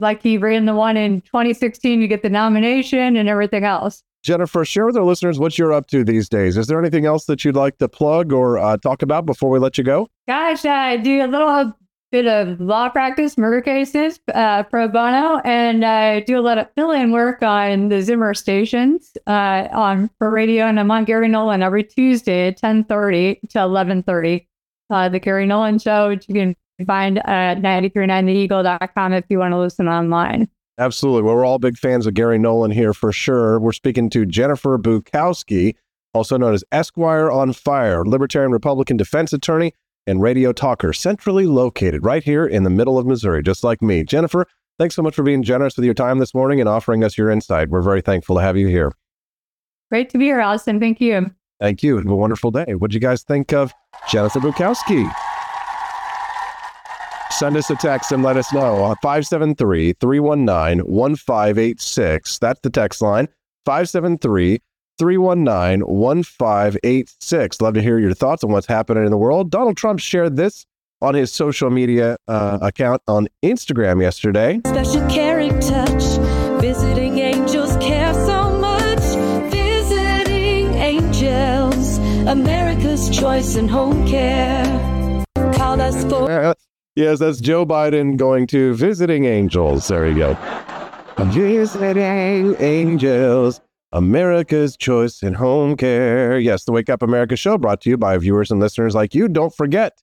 like he ran the one in 2016 to get the nomination and everything else. Jennifer, share with our listeners what you're up to these days. Is there anything else that you'd like to plug or uh, talk about before we let you go? Gosh, I do a little bit of law practice, murder cases, uh, pro bono, and I do a lot of fill-in work on the Zimmer stations uh, on for radio, and I'm on Gary Nolan every Tuesday at 10:30 to 11:30. Uh, the Gary Nolan Show, which you can find at 939theeagle.com if you want to listen online. Absolutely. Well, we're all big fans of Gary Nolan here for sure. We're speaking to Jennifer Bukowsky, also known as Esquire on Fire, Libertarian Republican defense attorney and radio talker, centrally located right here in the middle of Missouri, just like me. Jennifer, thanks so much for being generous with your time this morning and offering us your insight. We're very thankful to have you here. Great to be here, Austin. Thank you. Thank you. Have a wonderful day. What did you guys think of Jennifer Bukowsky? Send us a text and let us know. 573 319 1586. That's the text line. 573 319 1586. Love to hear your thoughts on what's happening in the world. Donald Trump shared this on his social media uh, account on Instagram yesterday. Special caring touch. Visiting angels care so much. Visiting angels. America's choice in home care. Call us for. Yes, that's Joe Biden going to visiting angels. There you go. Visiting angels. America's choice in home care. Yes, the Wake Up America show brought to you by viewers and listeners like you. Don't forget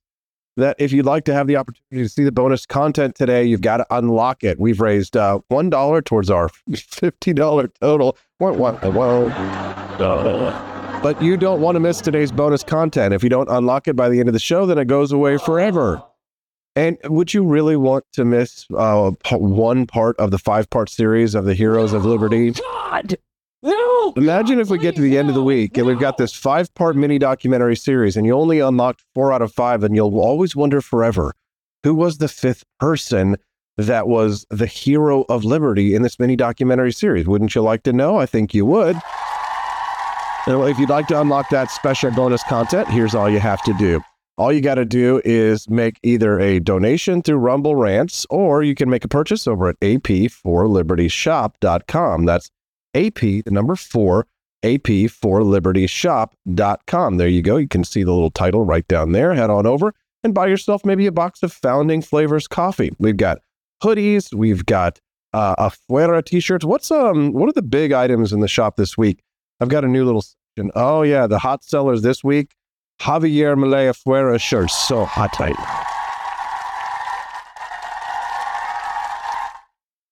that if you'd like to have the opportunity to see the bonus content today, you've got to unlock it. We've raised uh, $1 towards our $50 total. But you don't want to miss today's bonus content. If you don't unlock it by the end of the show, then it goes away forever. And would you really want to miss uh, one part of the five part series of the Heroes of Liberty? God. No. Imagine if we get to the end of the week and we've got this five part mini documentary series and you only unlocked four out of five, and you'll always wonder forever who was the fifth person that was the hero of liberty in this mini documentary series. Wouldn't you like to know? I think you would. And if you'd like to unlock that special bonus content, here's all you have to do. All you got to do is make either a donation through Rumble Rants or you can make a purchase over at ap4libertyshop.com. That's AP, the number four, ap4libertyshop.com. There you go. You can see the little title right down there. Head on over and buy yourself maybe a box of Founding Flavors coffee. We've got hoodies, we've got uh, Afuera t-shirts. What's um what are the big items in the shop this week? I've got a new little section. Oh yeah, the hot sellers this week. Javier Milei Afuera shirts. So hot right.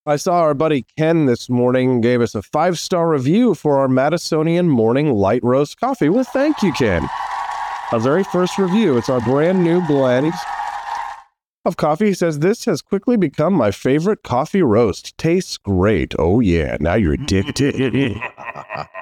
I saw our buddy Ken this morning gave us a five star review for our Madisonian morning light roast coffee. Well, thank you, Ken. Our very first review. It's our brand new blend of coffee. He says, This has quickly become my favorite coffee roast. Tastes great. Oh, yeah. Now you're addicted.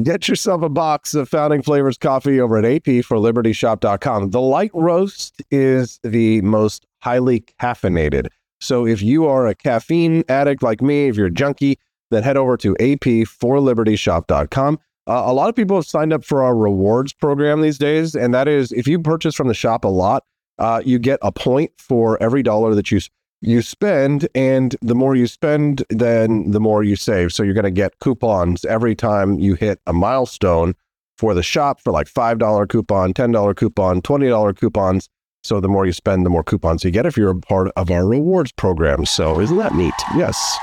Get yourself a box of Founding Flavors coffee over at ap4libertyshop.com. The light roast is the most highly caffeinated. So if you are a caffeine addict like me, if you're a junkie, then head over to ap4libertyshop.com. Uh, a lot of people have signed up for our rewards program these days, and that is if you purchase from the shop a lot, uh, you get a point for every dollar that you you spend, and the more you spend, then the more you save. So you're going to get coupons every time you hit a milestone for the shop for like five dollar coupon, ten dollar coupon, twenty dollar coupons. So the more you spend, the more coupons you get if you're a part of our rewards program. So isn't that neat? Yes.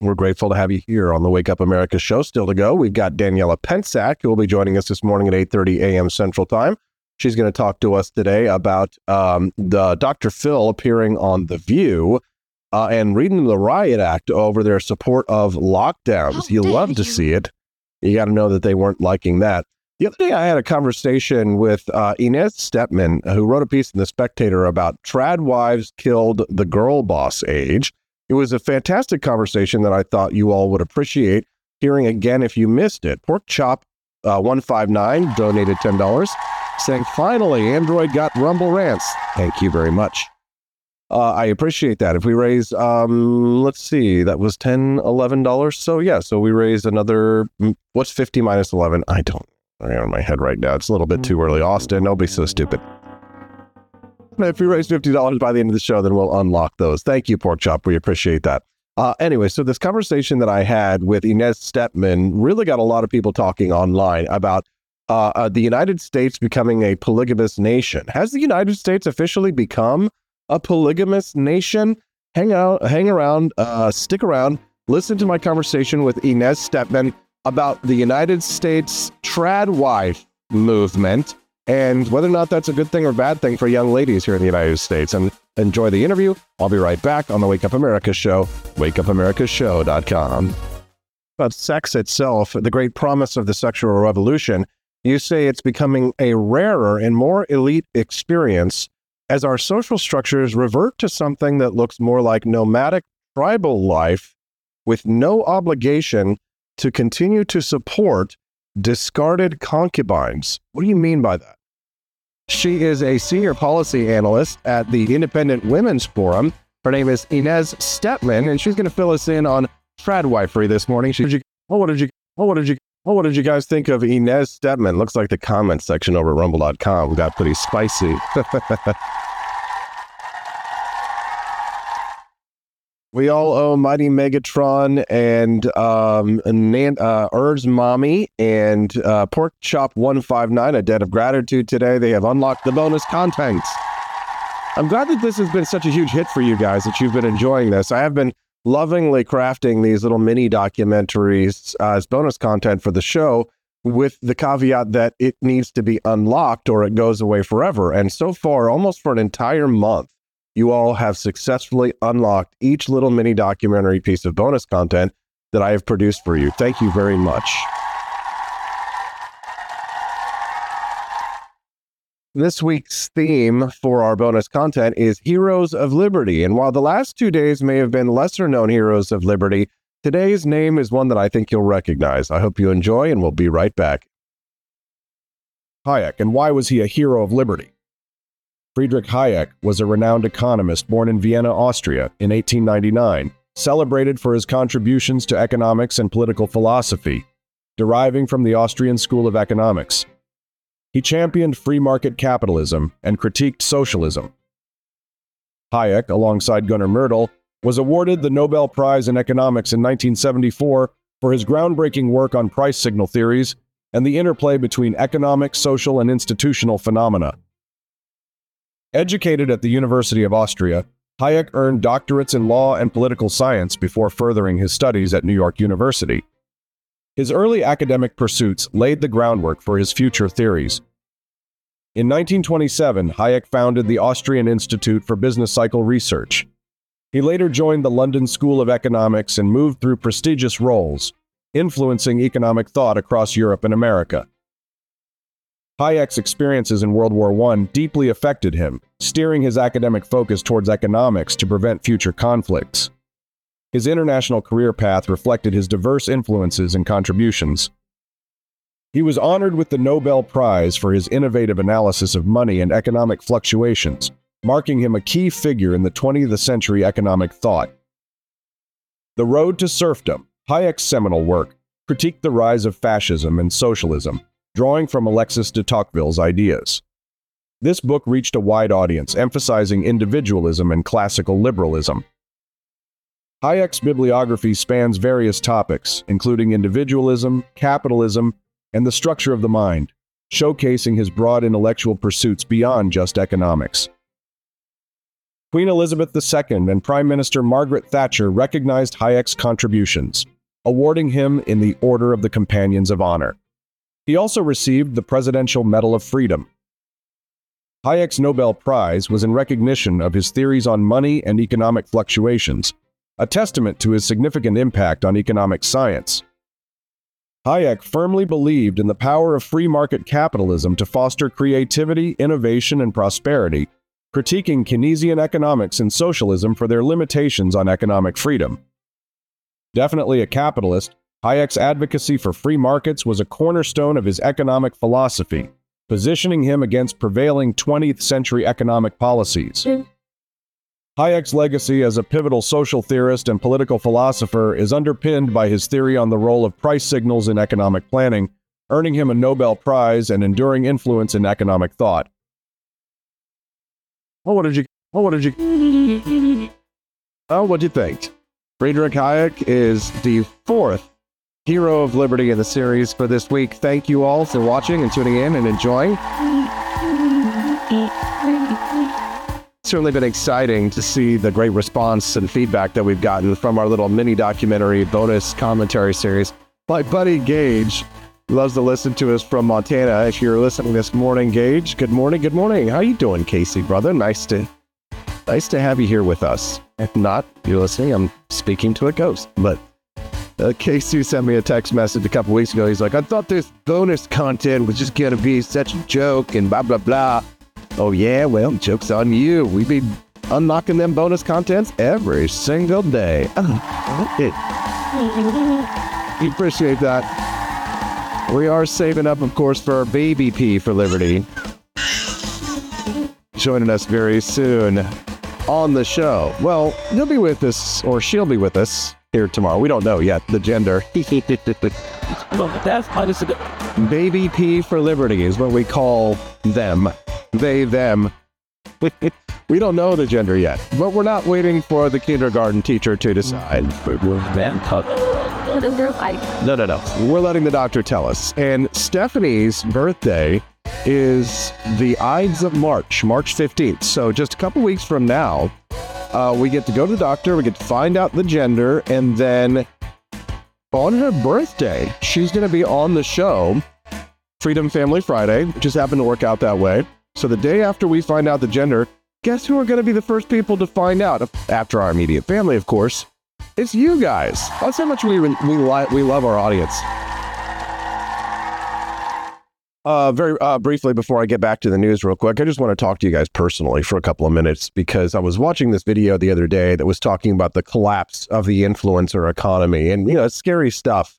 We're grateful to have you here on the Wake Up America show. Still to go, we've got Daniella Pentsak, who will be joining us this morning at 8.30 a.m. Central Time. She's going to talk to us today about um, the Dr. Phil appearing on The View uh, and reading the Riot Act over their support of lockdowns. you love to see it. You got to know that they weren't liking that. The other day, I had a conversation with uh, Inez Stepman, who wrote a piece in The Spectator about trad wives killed the girl boss age. It was a fantastic conversation that I thought you all would appreciate hearing again if you missed it. Pork Chop uh, 159 donated $10, saying, Finally, Android got Rumble Rants. Thank you very much. Uh, I appreciate that. If we raise, um, let's see, that was $10, $11. So, yeah, so we raised another, mm, what's 50 minus 11? I don't I on my head right now. It's a little bit too early. Austin, don't be so stupid. If we raise fifty dollars by the end of the show, then we'll unlock those. Thank you, Pork Chop. We appreciate that. Uh, anyway, so this conversation that I had with Inez Stepman really got a lot of people talking online about uh, uh, the United States becoming a polygamous nation. Has the United States officially become a polygamous nation? Hang out, hang around, uh, stick around. Listen to my conversation with Inez Stepman about the United States trad wife movement and whether or not that's a good thing or bad thing for young ladies here in the United States. And enjoy the interview. I'll be right back on the Wake Up America show, wakeupAmericaShow.com. About sex itself, the great promise of the sexual revolution, you say it's becoming a rarer and more elite experience as our social structures revert to something that looks more like nomadic tribal life with no obligation to continue to support discarded concubines. What do you mean by that? She is a senior policy analyst at the Independent Women's Forum. Her name is Inez Stepman, and she's going to fill us in on tradwifery this morning. She, oh, what did you, oh, what did you, oh, what did you guys think of Inez Stepman? Looks like the comment section over at rumble.com got pretty spicy. We all owe Mighty Megatron and um, Nan- uh, Mommy and uh, Pork Chop 159 a debt of gratitude today. They have unlocked the bonus content. I'm glad that this has been such a huge hit for you guys, that you've been enjoying this. I have been lovingly crafting these little mini documentaries uh, as bonus content for the show with the caveat that it needs to be unlocked or it goes away forever. And so far, almost for an entire month, you all have successfully unlocked each little mini documentary piece of bonus content that I have produced for you. Thank you very much. This week's theme for our bonus content is Heroes of Liberty. And while the last two days may have been lesser known heroes of liberty, today's name is one that I think you'll recognize. I hope you enjoy, and we'll be right back. Hayek, and why was he a hero of liberty? Friedrich Hayek was a renowned economist born in Vienna, Austria in 1899, celebrated for his contributions to economics and political philosophy, deriving from the Austrian School of Economics. He championed free market capitalism and critiqued socialism. Hayek, alongside Gunnar Myrdal, was awarded the Nobel Prize in Economics in 1974 for his groundbreaking work on price signal theories and the interplay between economic, social, and institutional phenomena. Educated at the University of Austria, Hayek earned doctorates in law and political science before furthering his studies at New York University. His early academic pursuits laid the groundwork for his future theories. In 1927, Hayek founded the Austrian Institute for Business Cycle Research. He later joined the London School of Economics and moved through prestigious roles, influencing economic thought across Europe and America. Hayek's experiences in World War I deeply affected him, steering his academic focus towards economics to prevent future conflicts. His international career path reflected his diverse influences and contributions. He was honored with the Nobel Prize for his innovative analysis of money and economic fluctuations, marking him a key figure in the 20th century economic thought. The Road to Serfdom, Hayek's seminal work, critiqued the rise of fascism and socialism, drawing from Alexis de Tocqueville's ideas. This book reached a wide audience, emphasizing individualism and classical liberalism. Hayek's bibliography spans various topics, including individualism, capitalism, and the structure of the mind, showcasing his broad intellectual pursuits beyond just economics. Queen Elizabeth II and Prime Minister Margaret Thatcher recognized Hayek's contributions, awarding him in the Order of the Companions of Honor. He also received the Presidential Medal of Freedom. Hayek's Nobel Prize was in recognition of his theories on money and economic fluctuations, a testament to his significant impact on economic science. Hayek firmly believed in the power of free market capitalism to foster creativity, innovation, and prosperity, critiquing Keynesian economics and socialism for their limitations on economic freedom. Definitely a capitalist, Hayek's advocacy for free markets was a cornerstone of his economic philosophy, positioning him against prevailing 20th century economic policies. Hmm. Hayek's legacy as a pivotal social theorist and political philosopher is underpinned by his theory on the role of price signals in economic planning, earning him a Nobel Prize and enduring influence in economic thought. Oh, what did you? Oh, what did you? Oh, what'd you think? Friedrich Hayek is the fourth hero of liberty in the series for this week. Thank you all for watching and tuning in and enjoying. Certainly been exciting to see the great response and feedback that we've gotten from our little mini documentary bonus commentary series by Buddy Gage. loves to listen to us from Montana. If you're listening this morning, Gage, good morning. Good morning. How you doing, Casey, brother? Nice to nice to have you here with us. If not, you're listening. I'm speaking to a ghost. But uh, Casey sent me a text message a couple weeks ago. He's like, I thought this bonus content was just gonna be such a joke and blah blah blah. Oh yeah, well, joke's on you. We be unlocking them bonus contents every single day. Uh, oh, it, appreciate that. We are saving up, of course, for our baby P for Liberty. Joining us very soon on the show. Well, he'll be with us, or she'll be with us here tomorrow. We don't know yet the gender. well, that's baby P for Liberty is what we call them. They, them. we don't know the gender yet, but we're not waiting for the kindergarten teacher to decide. We're them. No, no, no. We're letting the doctor tell us. And Stephanie's birthday is the Ides of March, March 15th. So just a couple weeks from now, uh, we get to go to the doctor, we get to find out the gender, and then on her birthday, she's going to be on the show, Freedom Family Friday, just happened to work out that way. So the day after we find out the gender, guess who are going to be the first people to find out? After our immediate family, of course. It's you guys. That's how much we we li- we love our audience. Uh, very uh, briefly before I get back to the news, real quick, I just want to talk to you guys personally for a couple of minutes because I was watching this video the other day that was talking about the collapse of the influencer economy, and you know, it's scary stuff,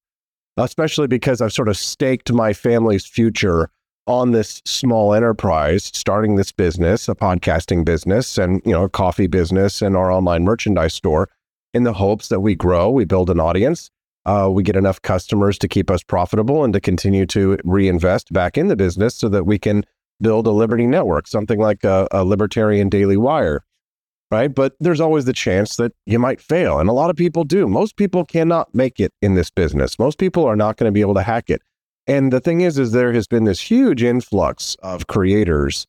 especially because I've sort of staked my family's future on this small enterprise, starting this business, a podcasting business, and you know, a coffee business, and our online merchandise store in the hopes that we grow, we build an audience, uh, we get enough customers to keep us profitable and to continue to reinvest back in the business so that we can build a liberty network, something like a, a libertarian daily wire. Right. But there's always the chance that you might fail. And a lot of people do. Most people cannot make it in this business. Most people are not going to be able to hack it. And the thing is, is there has been this huge influx of creators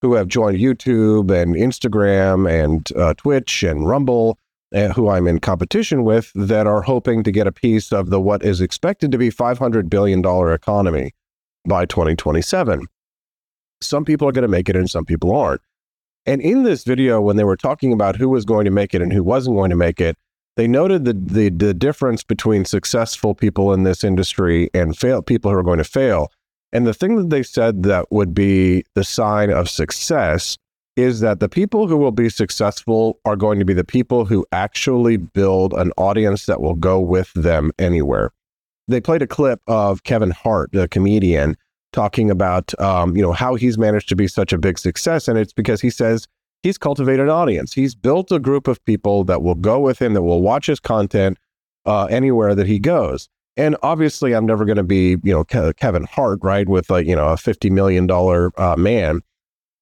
who have joined YouTube and Instagram and uh, Twitch and Rumble uh, who I'm in competition with that are hoping to get a piece of the what is expected to be $500 billion economy by 2027. Some people are going to make it and some people aren't. And in this video, when they were talking about who was going to make it and who wasn't going to make it, they noted the, the, the difference between successful people in this industry and fail people who are going to fail. And the thing that they said that would be the sign of success is that the people who will be successful are going to be the people who actually build an audience that will go with them anywhere. They played a clip of Kevin Hart, the comedian, talking about um, you know how he's managed to be such a big success, and it's because he says he's cultivated an audience. He's built a group of people that will go with him, that will watch his content uh, anywhere that he goes. And obviously, I'm never going to be you know Ke- Kevin Hart, right, with like you know a fifty million dollar uh, man,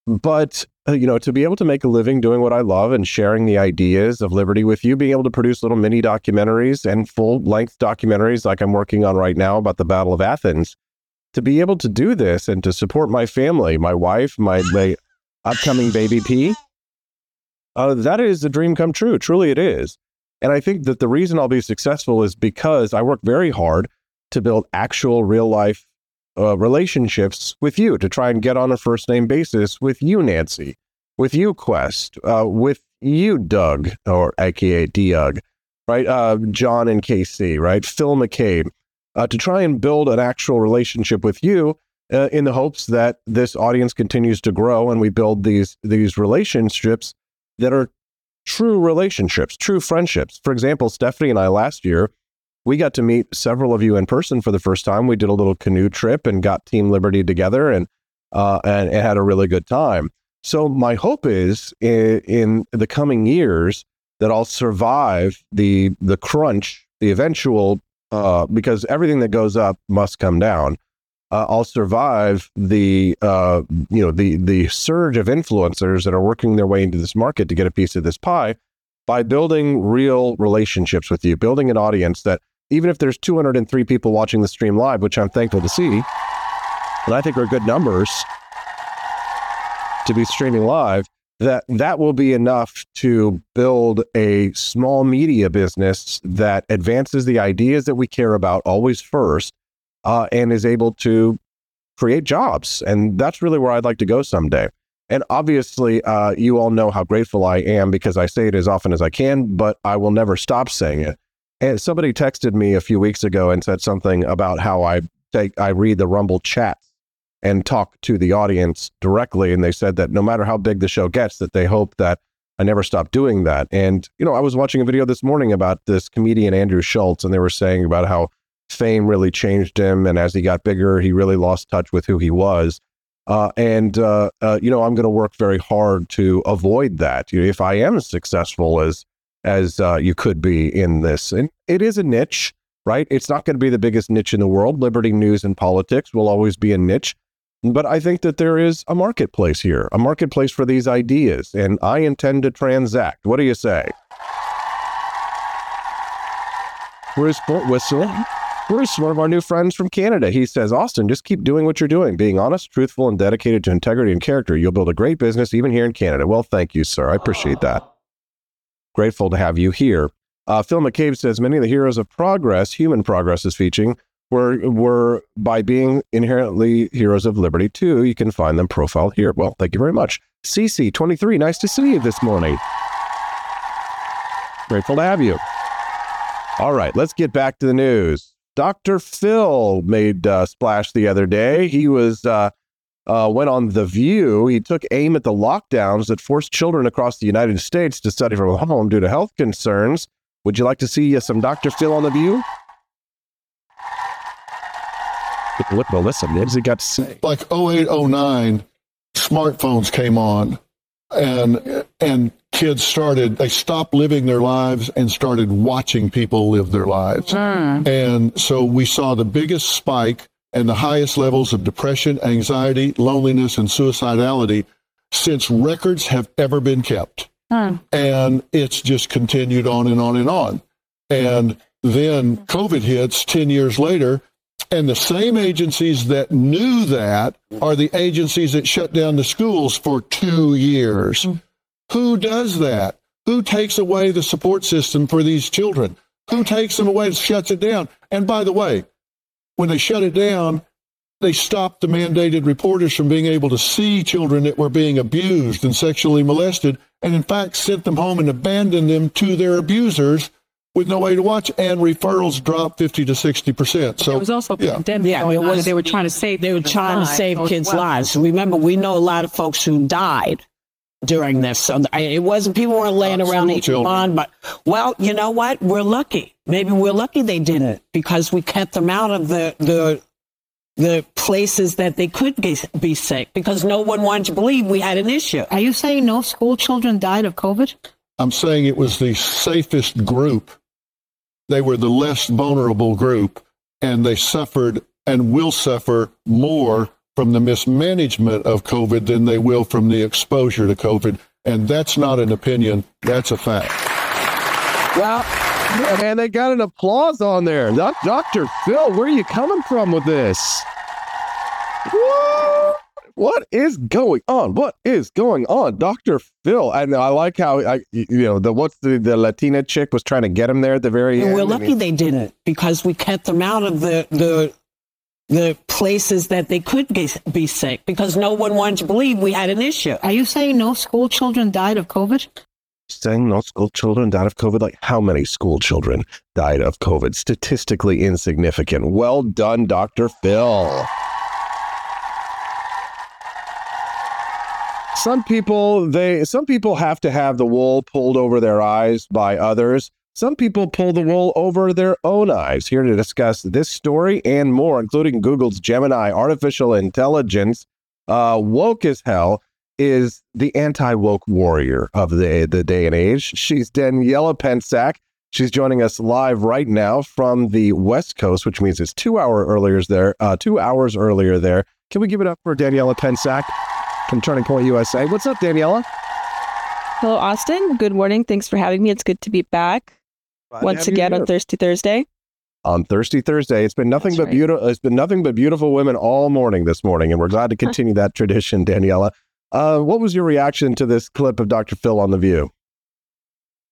but uh, you know, to be able to make a living doing what I love and sharing the ideas of liberty with you, being able to produce little mini documentaries and full length documentaries like I'm working on right now about the Battle of Athens, to be able to do this and to support my family, my wife, my, my upcoming baby P, uh, that is a dream come true. Truly, it is. And I think that the reason I'll be successful is because I work very hard to build actual real life uh, relationships with you to try and get on a first name basis with you, Nancy, with you, Quest, uh, with you, Doug, or AKA Doug, right? Uh, John and KC, right? Phil McCabe, uh, to try and build an actual relationship with you uh, in the hopes that this audience continues to grow and we build these these relationships that are true relationships, true friendships. For example, Stephanie and I last year we got to meet several of you in person for the first time. We did a little canoe trip and got Team Liberty together and uh, and, and had a really good time. So my hope is in, in the coming years that I'll survive the the crunch, the eventual uh, because everything that goes up must come down. Uh, I'll survive the uh, you know the the surge of influencers that are working their way into this market to get a piece of this pie by building real relationships with you, building an audience that even if there's 203 people watching the stream live, which I'm thankful to see, and I think are good numbers to be streaming live, that that will be enough to build a small media business that advances the ideas that we care about always first, uh, and is able to create jobs. And that's really where I'd like to go someday. And obviously, uh, you all know how grateful I am because I say it as often as I can, but I will never stop saying it. And somebody texted me a few weeks ago and said something about how I take I read the Rumble chats and talk to the audience directly, and they said that no matter how big the show gets, that they hope that I never stop doing that. And you know, I was watching a video this morning about this comedian Andrew Schulz, and they were saying about how fame really changed him, and as he got bigger, he really lost touch with who he was. Uh, and uh, uh, you know, I'm going to work very hard to avoid that. You know, if I am as successful as as uh, you could be in this. And it is a niche, right? It's not going to be the biggest niche in the world. Liberty news and politics will always be a niche. But I think that there is a marketplace here, a marketplace for these ideas, and I intend to transact. What do you say? Bruce Whistle. Bruce, one of our new friends from Canada, he says, Austin, just keep doing what you're doing, being honest, truthful, and dedicated to integrity and character. You'll build a great business even here in Canada. Well, thank you, sir. I appreciate that. Grateful to have you here. Uh, Phil McCabe says many of the heroes of progress, human progress is featuring, were were by being inherently heroes of liberty too. You can find them profiled here. Well, thank you very much. CC23, nice to see you this morning. Grateful to have you. All right, let's get back to the news. Dr. Phil made uh, splash the other day. He was uh, uh, went on The View. He took aim at the lockdowns that forced children across the United States to study from home due to health concerns. Would you like to see uh, some Dr. Phil on The View? Well, listen, what does he got to say? Like 0809, smartphones came on and and kids started they stopped living their lives and started watching people live their lives mm. and so we saw the biggest spike and the highest levels of depression, anxiety, loneliness, and suicidality since records have ever been kept. Hmm. And it's just continued on and on and on. And then COVID hits 10 years later, and the same agencies that knew that are the agencies that shut down the schools for two years. Hmm. Who does that? Who takes away the support system for these children? Who takes them away and shuts it down? And by the way, when they shut it down, they stopped the mandated reporters from being able to see children that were being abused and sexually molested, and in fact sent them home and abandoned them to their abusers with no way to watch, and referrals dropped 50 to 60 percent. So it was also yeah. pandemic. Yeah, it was, they were trying to save. They were trying to save kids' well. lives. Remember, we know a lot of folks who died during this. So it wasn't people weren't laying around eating on, but well, you know what? We're lucky. Maybe we're lucky they did it because we kept them out of the the the places that they could be, be sick because no one wanted to believe we had an issue. Are you saying no school children died of COVID? I'm saying it was the safest group. They were the less vulnerable group, and they suffered and will suffer more from the mismanagement of COVID than they will from the exposure to COVID. And that's not an opinion, that's a fact. Well, man, they got an applause on there. Dr. Phil, where are you coming from with this? What? What is going on? What is going on, Doctor Phil? And I like how I, you know, the what's the the Latina chick was trying to get him there at the very and end. We're lucky they didn't because we kept them out of the the the places that they could be sick because no one wanted to believe we had an issue. Are you saying no school children died of COVID? Saying no school children died of COVID? Like how many school children died of COVID? Statistically insignificant. Well done, Dr. Phil. Some people, they some people have to have the wool pulled over their eyes by others. Some people pull the wool over their own eyes. Here to discuss this story and more, including Google's Gemini artificial intelligence, uh, woke as hell, is the anti woke warrior of the, the day and age. She's Daniella Pentsak. She's joining us live right now from the West Coast, which means it's two hour earlier there, uh, two hours earlier there. Can we give it up for Daniella Pentsak from Turning Point USA? What's up, Daniella? Hello, Austin. Good morning. Thanks for having me. It's good to be back. Glad once again on Thirsty Thursday. On Thirsty Thursday, it's been nothing That's but right. beautiful. It's been nothing but beautiful women all morning this morning, and we're glad to continue that tradition, Daniella. Uh, what was your reaction to this clip of Dr. Phil on the View?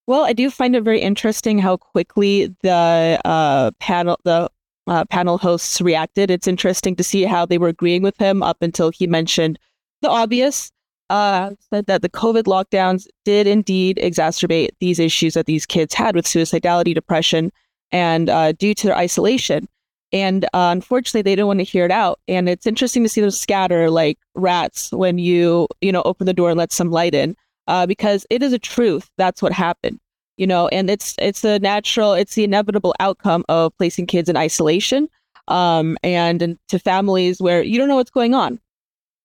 Well, I do find it very interesting how quickly the uh, panel, the uh, panel hosts reacted. It's interesting to see how they were agreeing with him up until he mentioned the obvious. Uh, said that the COVID lockdowns did indeed exacerbate these issues that these kids had with suicidality, depression, and uh, due to their isolation. And uh, unfortunately, they don't want to hear it out. And it's interesting to see them scatter like rats when you, you know, open the door and let some light in, uh, because it is a truth. That's what happened, you know. And it's it's the natural, it's the inevitable outcome of placing kids in isolation, um, and, and to families where you don't know what's going on,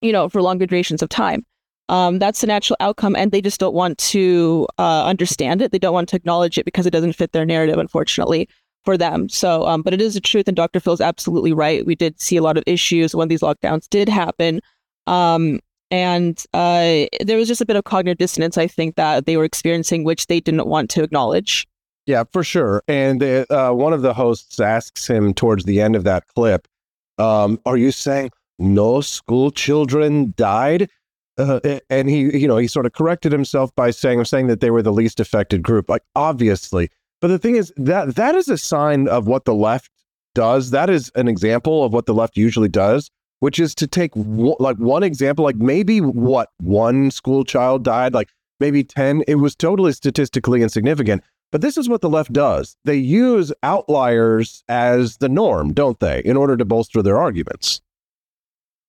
you know, for longer durations of time. Um, that's the natural outcome, and they just don't want to uh, understand it. They don't want to acknowledge it because it doesn't fit their narrative, unfortunately for them. So, um, but it is a truth, and Dr. Phil's absolutely right. We did see a lot of issues when these lockdowns did happen. Um, and uh, there was just a bit of cognitive dissonance, I think, that they were experiencing, which they didn't want to acknowledge. Yeah, for sure. And uh, one of the hosts asks him towards the end of that clip, um, "Are you saying no school children died?" Uh, and he, you know, he sort of corrected himself by saying, "saying that they were the least affected group." Like, obviously, but the thing is that that is a sign of what the left does. That is an example of what the left usually does, which is to take w- like one example, like maybe what one school child died, like maybe 10. It was totally statistically insignificant. But this is what the left does. They use outliers as the norm, don't they, in order to bolster their arguments.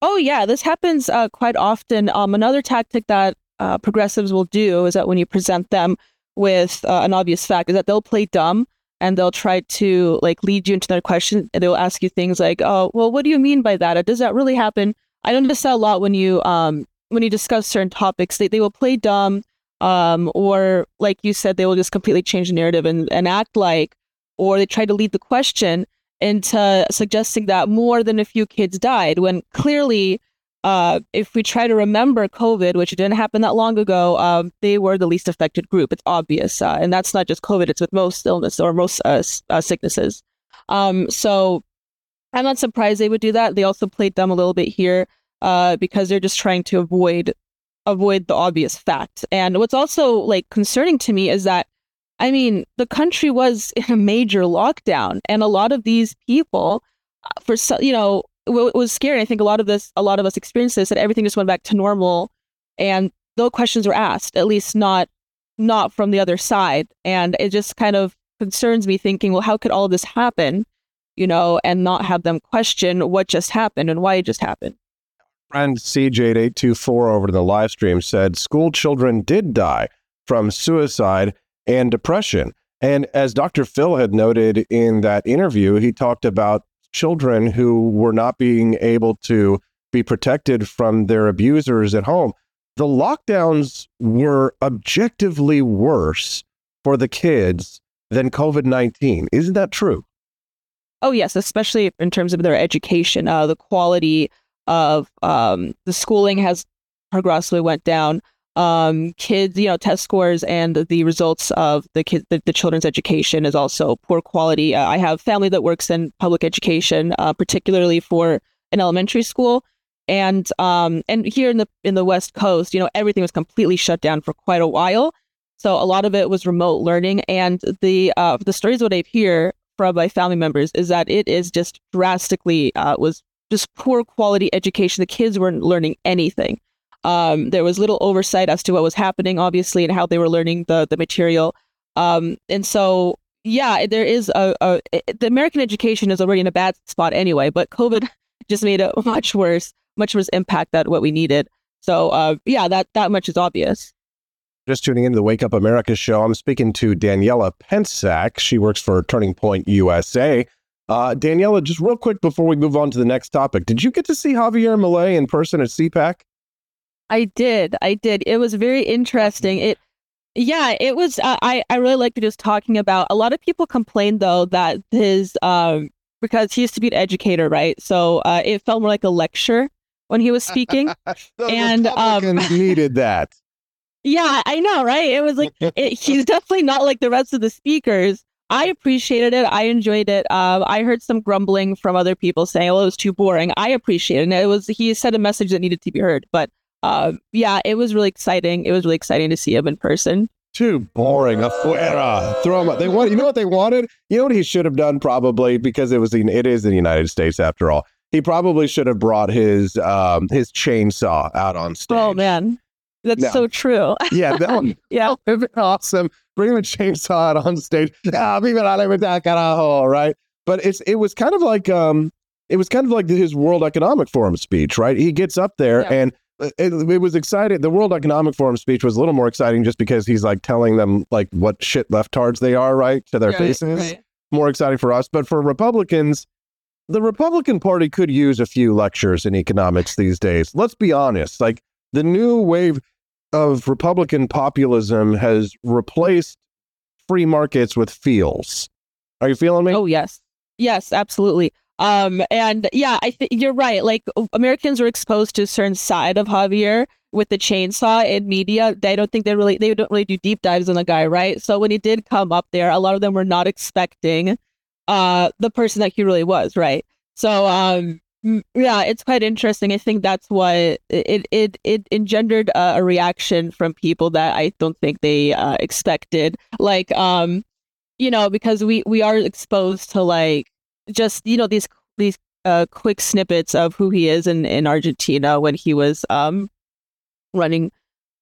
Oh, yeah. This happens uh, quite often. Um, another tactic that uh, progressives will do is that when you present them with uh, an obvious fact is that they'll play dumb and they'll try to like lead you into their question they'll ask you things like oh well what do you mean by that does that really happen i notice that a lot when you um when you discuss certain topics they, they will play dumb um or like you said they will just completely change the narrative and, and act like or they try to lead the question into suggesting that more than a few kids died when clearly uh, if we try to remember COVID, which didn't happen that long ago, um, they were the least affected group. It's obvious. Uh, and that's not just COVID, it's with most illness or most uh, uh, sicknesses. Um, so I'm not surprised they would do that. They also played dumb a little bit here uh, because they're just trying to avoid avoid the obvious fact. And what's also like concerning to me is that I mean, the country was in a major lockdown, and a lot of these people, uh, for for you know, what was scary, I think a lot of this, a lot of us experienced this, that everything just went back to normal, and no questions were asked, at least not not from the other side, and it just kind of concerns me, thinking, well, how could all this happen, you know, and not have them question what just happened and why it just happened. Friend CJ824 over the live stream said school children did die from suicide and depression. And as Dr. Phil had noted in that interview, he talked about children who were not being able to be protected from their abusers at home. The lockdowns were objectively worse for the kids than COVID 19. Isn't that true? Oh, yes, especially in terms of their education. Uh, the quality of um, the schooling has progressively went down um, kids, you know, test scores and the results of the kids, the, the children's education is also poor quality. Uh, I have family that works in public education, uh, particularly for an elementary school, and um, and here in the in the West Coast, you know, everything was completely shut down for quite a while. So a lot of it was remote learning, and the uh, the stories what I hear from my family members is that it is just drastically uh, was just poor quality education. The kids weren't learning anything. Um, there was little oversight as to what was happening, obviously, and how they were learning the the material. Um, and so, yeah, there is a, a the American education is already in a bad spot anyway, but COVID just made it much worse, much worse impact than what we needed. So, uh, yeah, that that much is obvious. Just tuning into the Wake Up America show, I'm speaking to Daniella Pentsak. She works for Turning Point USA. Uh, Daniella, just real quick before we move on to the next topic, did you get to see Javier Milei in person at CPAC? I did. I did. It was very interesting. It yeah, it was uh, I I really liked just talking about a lot of people complained though that his um because he used to be an educator, right? So uh, it felt more like a lecture when he was speaking. and um needed that. Yeah, I know, right? It was like it, he's definitely not like the rest of the speakers. I appreciated it. I enjoyed it. Um, I heard some grumbling from other people saying, "Well, it was too boring." I appreciated it. And it was he said a message that needed to be heard, but uh, yeah, it was really exciting. It was really exciting to see him in person. too boring. Afuera. Throw him out. They want. You know what they wanted? You know what he should have done probably because it was the it is in the United States after all. He probably should have brought his um his chainsaw out on stage. Oh man, that's No. so true. Yeah, that one. yeah. That would have been awesome. Bring the chainsaw out on stage. Ah, viva la libertad, carajo, right? But it's it was kind of like um it was kind of like his World Economic Forum speech, right? He gets up there Yeah. and it, it was exciting. The World Economic Forum speech was a little more exciting just because he's like telling them like what shit leftards they are, right, to their faces. More exciting for us, but for Republicans, the Republican Party could use a few lectures in economics these days. Let's be honest. Like the new wave of Republican populism has replaced free markets with feels. Are you feeling me? Oh yes, yes, absolutely. Um, and yeah, I think you're right. Like Americans are exposed to a certain side of Javier with the chainsaw in media. They don't think they really they don't really do deep dives on the guy, right? So when he did come up there, a lot of them were not expecting uh the person that he really was, right? So um yeah, it's quite interesting. I think that's what it it it engendered uh, a reaction from people that I don't think they uh, expected. Like um you know because we we are exposed to like just you know these these uh quick snippets of who he is in in Argentina when he was um running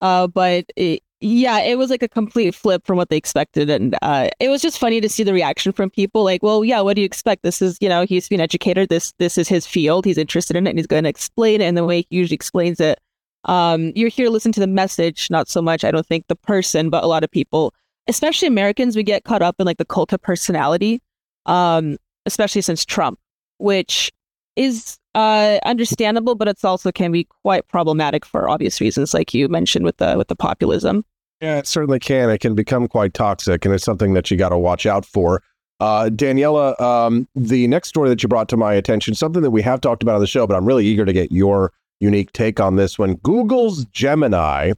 uh but it, yeah it was like a complete flip from what they expected and uh it was just funny to see the reaction from people like well yeah what do you expect? This is you know he's been educated this this is his field he's interested in it and he's going to explain it and the way he usually explains it um you're here to listen to the message not so much i don't think the person but a lot of people especially americans we get caught up in like the cult of personality um especially since trump which is uh, understandable, but it's also can be quite problematic for obvious reasons, like you mentioned with the with the populism. Yeah, it certainly can. It can become quite toxic, and it's something that you got to watch out for. Uh, Daniella, um, the next story that you brought to my attention, something that we have talked about on the show, but I'm really eager to get your unique take on this one. Google's Gemini,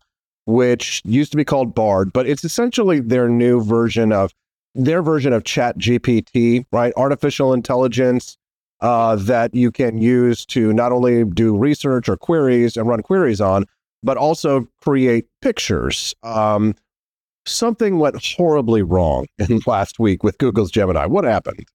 which used to be called Bard, but it's essentially their new version of their version of Chat GPT, right? Artificial intelligence uh, that you can use to not only do research or queries and run queries on, but also create pictures. Um, something went horribly wrong in last week with Google's Gemini. What happened?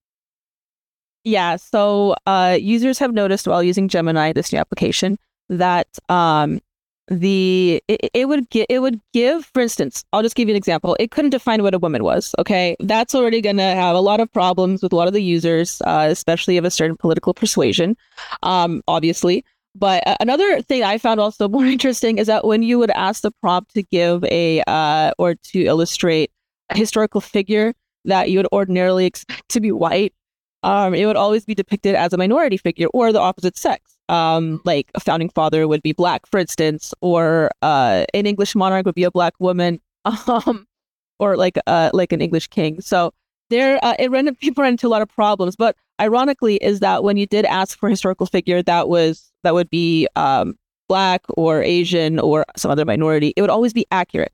Yeah, so uh, users have noticed while using Gemini, this new application, that um, the it, it would gi- it would give, for instance, I'll just give you an example. It couldn't define what a woman was. Okay, that's already going to have a lot of problems with a lot of the users, uh, especially of a certain political persuasion, um, obviously. But uh, another thing I found also more interesting is that when you would ask the prompt to give a uh, or to illustrate a historical figure that you would ordinarily expect to be white, um, it would always be depicted as a minority figure or the opposite sex. Um, like a founding father would be black, for instance, or uh, an English monarch would be a black woman, um, or like uh, like an English king. So there, uh, it ran people ran into a lot of problems. But ironically, is that when you did ask for a historical figure that was that would be um, black or Asian or some other minority, it would always be accurate.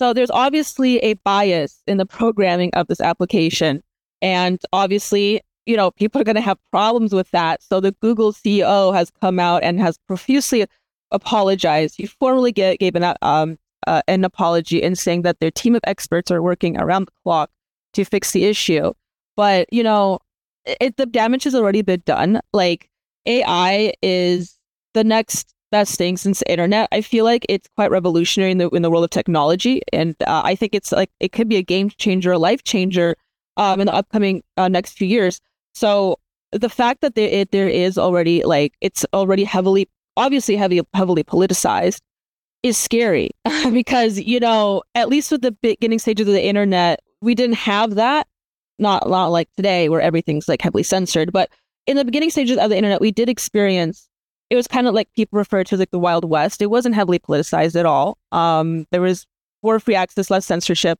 So there's obviously a bias in the programming of this application. And obviously, you know, people are going to have problems with that. So the Google CEO has come out and has profusely apologized. He formally gave, gave an, um, uh, an apology in saying that their team of experts are working around the clock to fix the issue. But, you know, it, the damage has already been done. Like AI is the next best thing since the internet. I feel like it's quite revolutionary in the in the world of technology, and uh, I think it's like it could be a game changer, a life changer, um, in the upcoming uh, next few years. So the fact that there it, there is already like it's already heavily, obviously heavy heavily politicized, is scary because you know at least with the beginning stages of the internet, we didn't have that. Not not like today where everything's like heavily censored, but in the beginning stages of the internet, we did experience it was kind of like people refer to like the Wild West. It wasn't heavily politicized at all. Um, there was more free access, less censorship.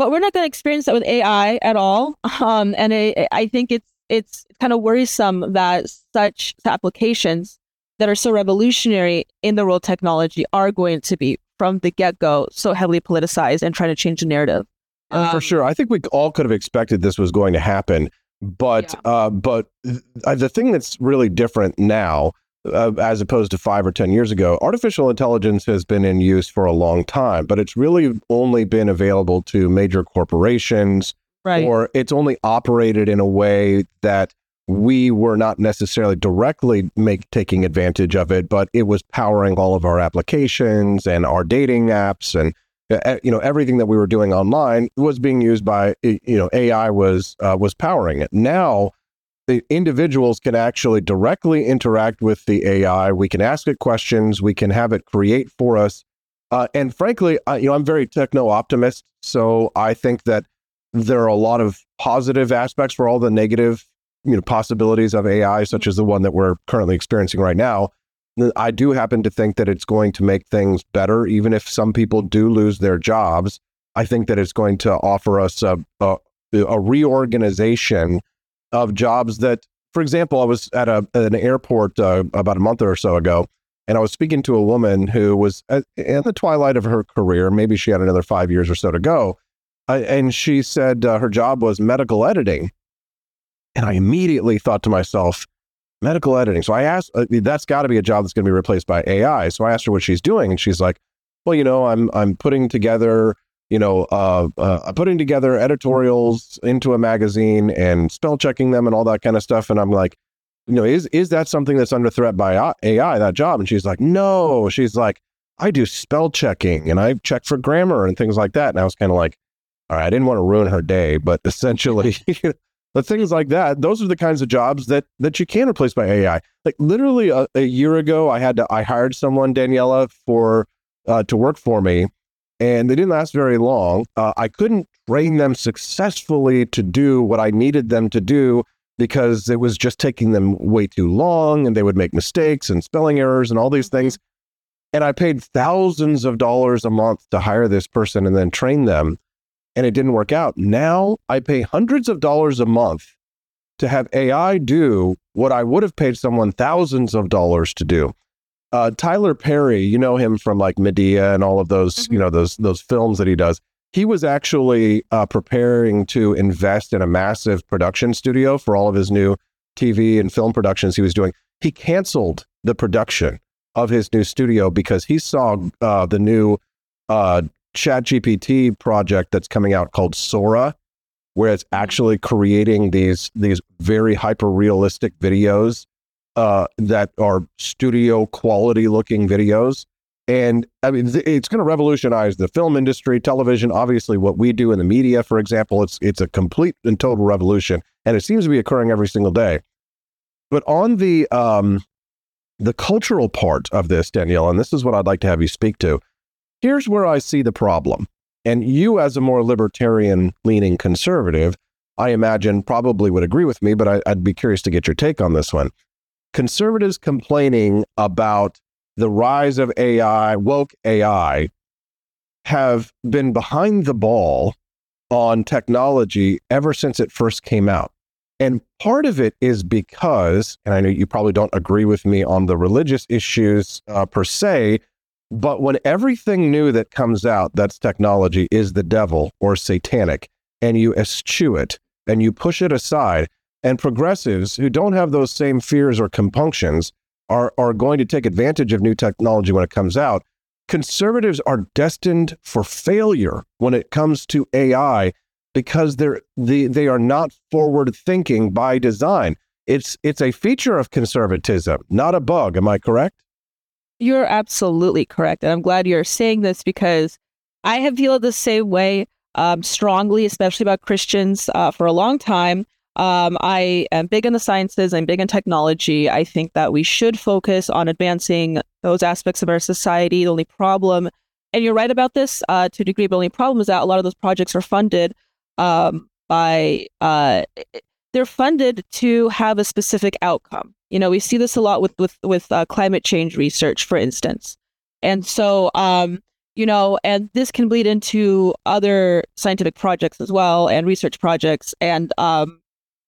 But we're not going to experience that with AI at all. Um, and I, I think it's it's kind of worrisome that such applications that are so revolutionary in the world of technology are going to be from the get go so heavily politicized and trying to change the narrative. Uh, For sure, I think we all could have expected this was going to happen, but uh, but uh, the thing that's really different now uh, as opposed to five or 10 years ago, artificial intelligence has been in use for a long time, but it's really only been available to major corporations, Right. or it's only operated in a way that we were not necessarily directly make taking advantage of it, but it was powering all of our applications and our dating apps and uh, you know everything that we were doing online was being used by you know AI was uh, was powering it. Now the individuals can actually directly interact with the AI. We can ask it questions. We can have it create for us. Uh, and frankly, I, you know, I'm very techno optimist, so I think that there are a lot of positive aspects for all the negative, you know, possibilities of AI, such as the one that we're currently experiencing right now. I do happen to think that it's going to make things better, even if some people do lose their jobs. I think that it's going to offer us a, a, a reorganization of jobs that, for example, I was at a, an airport uh, about a month or so ago, and I was speaking to a woman who was at, in the twilight of her career. Maybe she had another five years or so to go. Uh, and she said uh, her job was medical editing. And I immediately thought to myself, medical editing. So I asked, uh, that's got to be a job that's going to be replaced by AI. So I asked her what she's doing, and she's like, well, you know, I'm I'm putting together you know, uh, uh, putting together editorials into a magazine and spell checking them and all that kind of stuff. And I'm like, you know, is is that something that's under threat by AI? That job? And she's like, no. She's like, I do spell checking and I check for grammar and things like that. And I was kind of like, all right, I didn't want to ruin her day, but essentially. the things like that those are the kinds of jobs that that you can replace by ai like literally a, a year ago i had to i hired someone daniella for uh, to work for me and they didn't last very long. Uh, I couldn't train them successfully to do what I needed them to do because it was just taking them way too long and they would make mistakes and spelling errors and all these things. And I paid thousands of dollars a month to hire this person and then train them. And it didn't work out. Now I pay hundreds of dollars a month to have AI do what I would have paid someone thousands of dollars to do uh, Tyler Perry, you know him from like Madea and all of those, mm-hmm. you know, those those films that he does. He was actually uh, preparing to invest in a massive production studio for all of his new TV and film productions he was doing. He canceled the production of his new studio because he saw uh, the new uh, Chat GPT project that's coming out called Sora, where it's mm-hmm. actually creating these these very hyper realistic videos uh, that are studio quality looking videos. And I mean, it's going to revolutionize the film industry, television. Obviously, what we do in the media, for example, it's it's a complete and total revolution, and it seems to be occurring every single day. But on the um, the cultural part of this, Danielle, and this is what I'd like to have you speak to. Here's where I see the problem, and you, as a more libertarian leaning conservative, I imagine probably would agree with me, but I, I'd be curious to get your take on this one conservatives complaining about the rise of AI, woke AI, have been behind the ball on technology ever since it first came out. And part of it is because, and I know you probably don't agree with me on the religious issues uh, per se, but when everything new that comes out that's technology is the devil or satanic, and you eschew it and you push it aside, and progressives who don't have those same fears or compunctions are, are going to take advantage of new technology when it comes out. Conservatives are destined for failure when it comes to AI because they're they, they are not forward thinking by design. It's it's a feature of conservatism, not a bug. Am I correct? You're absolutely correct. And I'm glad you're saying this because I have felt the same way um, strongly, especially about Christians uh, for a long time. Um, I am big in the sciences. I'm big in technology. I think that we should focus on advancing those aspects of our society. The only problem, and you're right about this uh, to a degree, but the only problem is that a lot of those projects are funded um, by, uh, they're funded to have a specific outcome. You know, we see this a lot with with with uh, climate change research, for instance, and so um, you know, and this can bleed into other scientific projects as well and research projects. And um,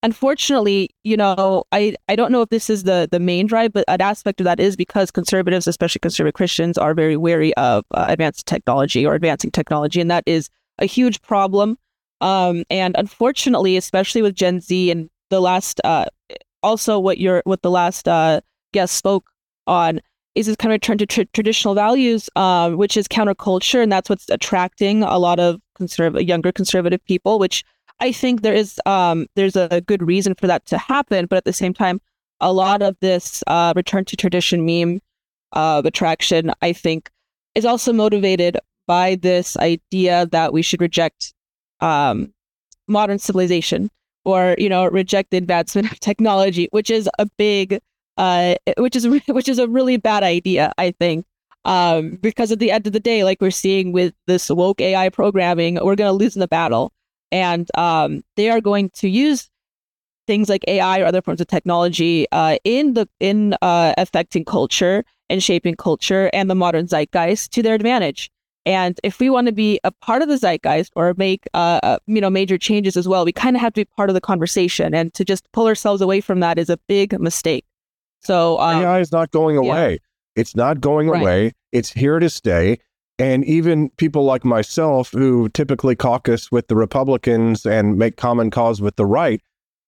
unfortunately, you know, I, I don't know if this is the, the main drive, but an aspect of that is because conservatives, especially conservative Christians, are very wary of uh, advanced technology or advancing technology. And that is a huge problem. Um, and unfortunately, especially with Gen Z and the last, uh, also what your what the last uh, guest spoke on is this kind of return to tr- traditional values, um, which is counterculture, and that's what's attracting a lot of conservative, younger conservative people. Which I think there is um, there's a good reason for that to happen, but at the same time, a lot of this uh, return to tradition meme uh, attraction, I think, is also motivated by this idea that we should reject um, modern civilization or you know reject the advancement of technology, which is a big uh, which is which is a really bad idea, I think. Um, because at the end of the day, like we're seeing with this woke AI programming, we're to lose in the battle, and um, they are going to use things like AI or other forms of technology uh, in the in uh, affecting culture and shaping culture and the modern zeitgeist to their advantage. And if we want to be a part of the zeitgeist or make uh, uh you know major changes as well, we kind of have to be part of the conversation. And to just pull ourselves away from that is a big mistake. So um, AI is not going away. Yeah. It's not going right. away. It's here to stay. And even people like myself, who typically caucus with the Republicans and make common cause with the right,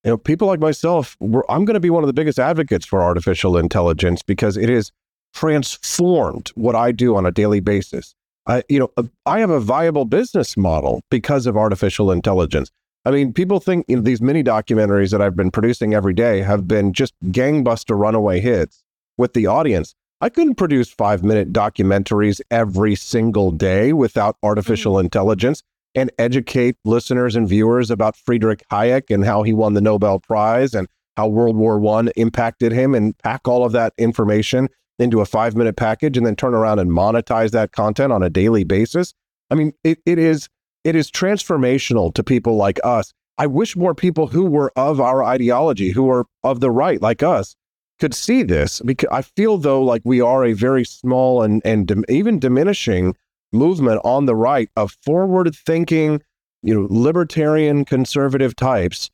you know, people like myself, I'm going to be one of the biggest advocates for artificial intelligence because it has transformed what I do on a daily basis. I, you know, uh, I have a viable business model because of artificial intelligence. I mean, people think you know, these mini documentaries that I've been producing every day have been just gangbuster runaway hits with the audience. I couldn't produce five minute documentaries every single day without artificial mm-hmm. intelligence and educate listeners and viewers about Friedrich Hayek and how he won the Nobel Prize and how World War One impacted him and pack all of that information into a five minute package and then turn around and monetize that content on a daily basis. I mean, it, it is it is transformational to people like us. I wish more people who were of our ideology, who are of the right like us, could see this because I feel though like we are a very small and and dim- even diminishing movement on the right of forward thinking, you know, libertarian conservative types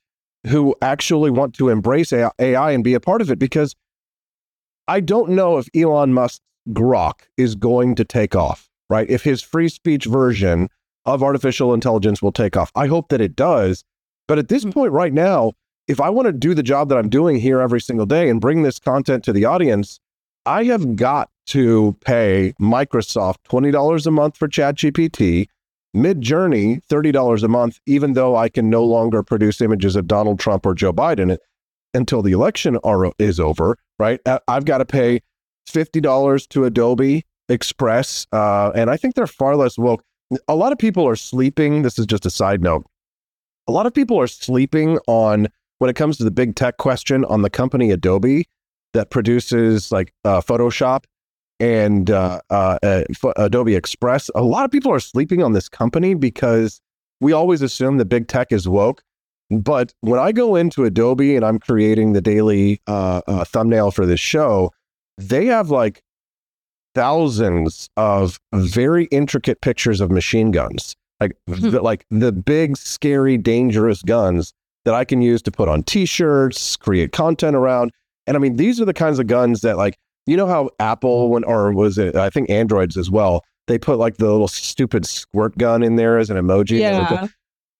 who actually want to embrace AI and be a part of it because I don't know if Elon Musk's Grok is going to take off, right? If his free speech version of artificial intelligence will take off. I hope that it does. But at this hmm. point right now, if I want to do the job that I'm doing here every single day and bring this content to the audience, I have got to pay Microsoft $20 a month for ChatGPT, Midjourney $30 a month, even though I can no longer produce images of Donald Trump or Joe Biden until the election are, is over, right? I've got to pay $50 to Adobe Express. Uh, and I think they're far less woke a lot of people are sleeping. This is just a side note. A lot of people are sleeping on when it comes to the big tech question on the company Adobe that produces like uh, Photoshop and uh, uh, uh Adobe Express. A lot of people are sleeping on this company because we always assume that big tech is woke. But when I go into Adobe and I'm creating the daily uh, uh, thumbnail for this show, they have like thousands of very intricate pictures of machine guns, like hmm. the, like the big, scary, dangerous guns that I can use to put on T-shirts, create content around. And I mean, these are the kinds of guns that, like, you know how Apple, when or was it? I think Androids as well. They put like the little stupid squirt gun in there as an emoji. Yeah.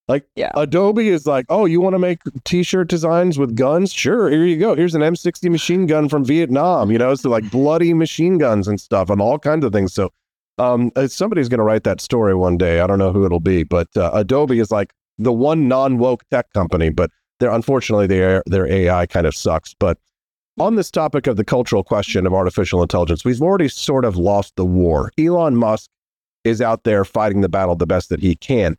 Like yeah. Adobe is like, oh, you want to make t-shirt designs with guns? Sure, here you go. Here's an M60 machine gun from Vietnam. You know, so like bloody machine guns and stuff and all kinds of things. So, um, uh, somebody's going to write that story one day. I don't know who it'll be, but uh, Adobe is like the one non-woke tech company, but they're unfortunately their their AI kind of sucks. But on this topic of the cultural question of artificial intelligence, we've already sort of lost the war. Elon Musk is out there fighting the battle the best that he can.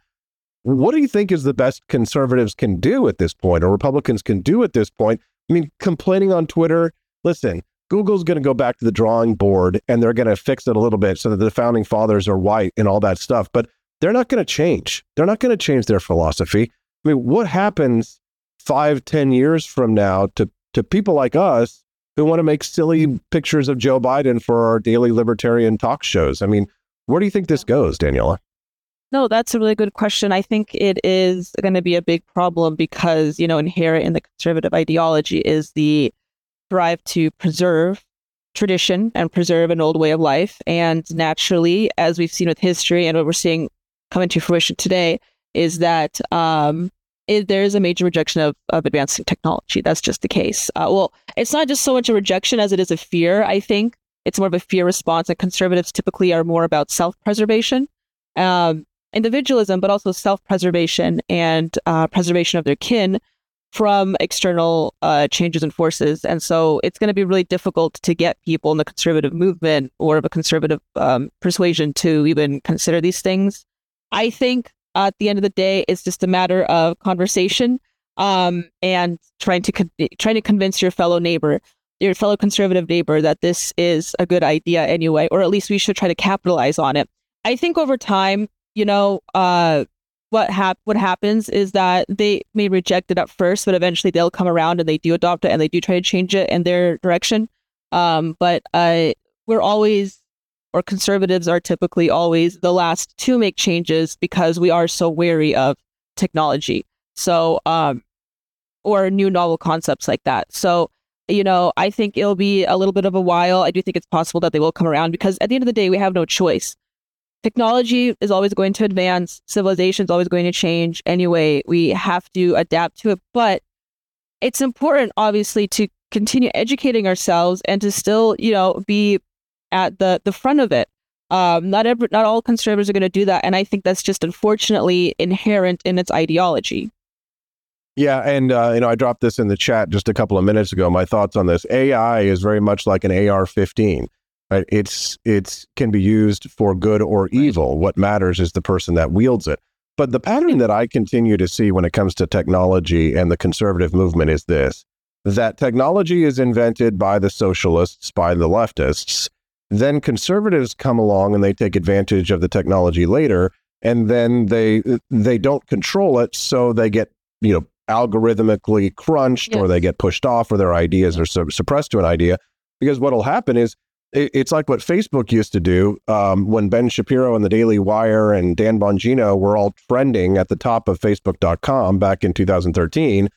What do you think is the best conservatives can do at this point or Republicans can do at this point? I mean, complaining on Twitter, listen, Google's going to go back to the drawing board and they're going to fix it a little bit so that the founding fathers are white and all that stuff, but they're not going to change. They're not going to change their philosophy. I mean, what happens five, ten years from now to, to people like us who want to make silly pictures of Joe Biden for our daily libertarian talk shows? I mean, where do you think this goes, Daniella? No, that's a really good question. I think it is going to be a big problem because, you know, inherent in the conservative ideology is the drive to preserve tradition and preserve an old way of life. And naturally, as we've seen with history and what we're seeing come to fruition today, is that um, it, there is a major rejection of, of advancing technology. That's just the case. Uh, well, it's not just so much a rejection as it is a fear, I think. It's more of a fear response, and conservatives typically are more about self preservation, um, individualism, but also self preservation and uh, preservation of their kin from external uh, changes and forces. And so it's going to be really difficult to get people in the conservative movement or of a conservative um, persuasion to even consider these things. I think at the end of the day, it's just a matter of conversation um, and trying to con- trying to convince your fellow neighbor, your fellow conservative neighbor, that this is a good idea anyway, or at least we should try to capitalize on it. I think over time, you know, uh, what hap- what happens is that they may reject it at first, but eventually they'll come around and they do adopt it and they do try to change it in their direction. Um, but uh, we're always, or conservatives are typically always the last to make changes because we are so wary of technology. So, um, or new novel concepts like that. So, you know, I think it'll be a little bit of a while. I do think it's possible that they will come around because at the end of the day, we have no choice technology is always going to advance, civilization is always going to change. Anyway, we have to adapt to it. But it's important, obviously, to continue educating ourselves and to still, you know, be at the the front of it. Um, not every, not all conservatives are going to do that, and I think that's just unfortunately inherent in its ideology. Yeah, and uh, you know, I dropped this in the chat just a couple of minutes ago. My thoughts on this: AI is very much like an AR-15 Right? It's it's can be used for good or evil. What matters is the person that wields it. But the pattern that I continue to see when it comes to technology and the conservative movement is this that technology is invented by the socialists, by the leftists. Then conservatives come along and they take advantage of the technology later, and then they they don't control it, so they get you know algorithmically crunched, yes. or they get pushed off, or their ideas are su- suppressed to an idea. Because what will happen is it's like what Facebook used to do um, when Ben Shapiro and the Daily Wire and Dan Bongino were all trending at the top of Facebook.com back in 2013.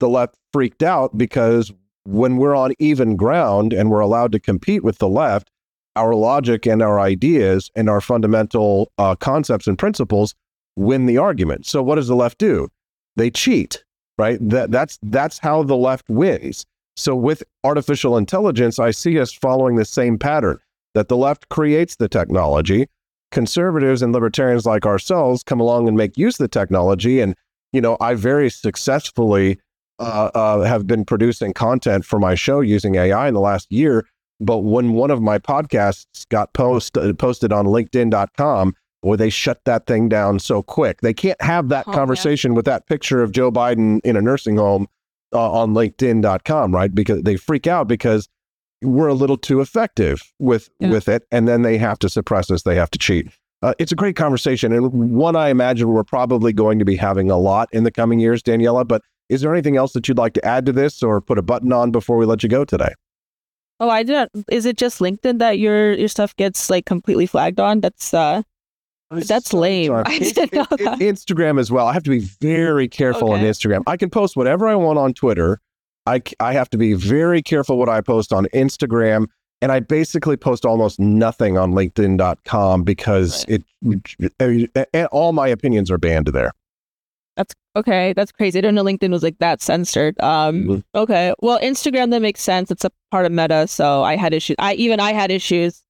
The left freaked out because when we're on even ground and we're allowed to compete with the left, our logic and our ideas and our fundamental uh, concepts and principles win the argument. So what does the left do? They cheat, right? That that's that's how the left wins. So with artificial intelligence, I see us following the same pattern that the left creates the technology. Conservatives and libertarians like ourselves come along and make use of the technology. And, you know, I very successfully uh, uh, have been producing content for my show using AI in the last year. But when one of my podcasts got post, uh, posted on LinkedIn.com, boy, they shut that thing down so quick. They can't have that oh, conversation yeah. with that picture of Joe Biden in a nursing home uh, on LinkedIn.com, right? Because they freak out because we're a little too effective with yeah. with it, and then they have to suppress us. They have to cheat. Uh, it's a great conversation, and one I imagine we're probably going to be having a lot in the coming years, Daniella. But is there anything else that you'd like to add to this, or put a button on before we let you go today? Oh, I didn't. Is it just LinkedIn that your your stuff gets like completely flagged on? That's uh, that's lame. I didn't know that. Instagram as well. I have to be very careful okay. on Instagram. I can post whatever I want on Twitter. I, I have to be very careful what I post on Instagram. And I basically post almost nothing on LinkedIn.com because right. it, it, all my opinions are banned there. Okay. That's crazy. I didn't know LinkedIn was like that censored. Um, mm-hmm. okay. Well, Instagram that makes sense. It's a part of Meta, so I had issues. I even I had issues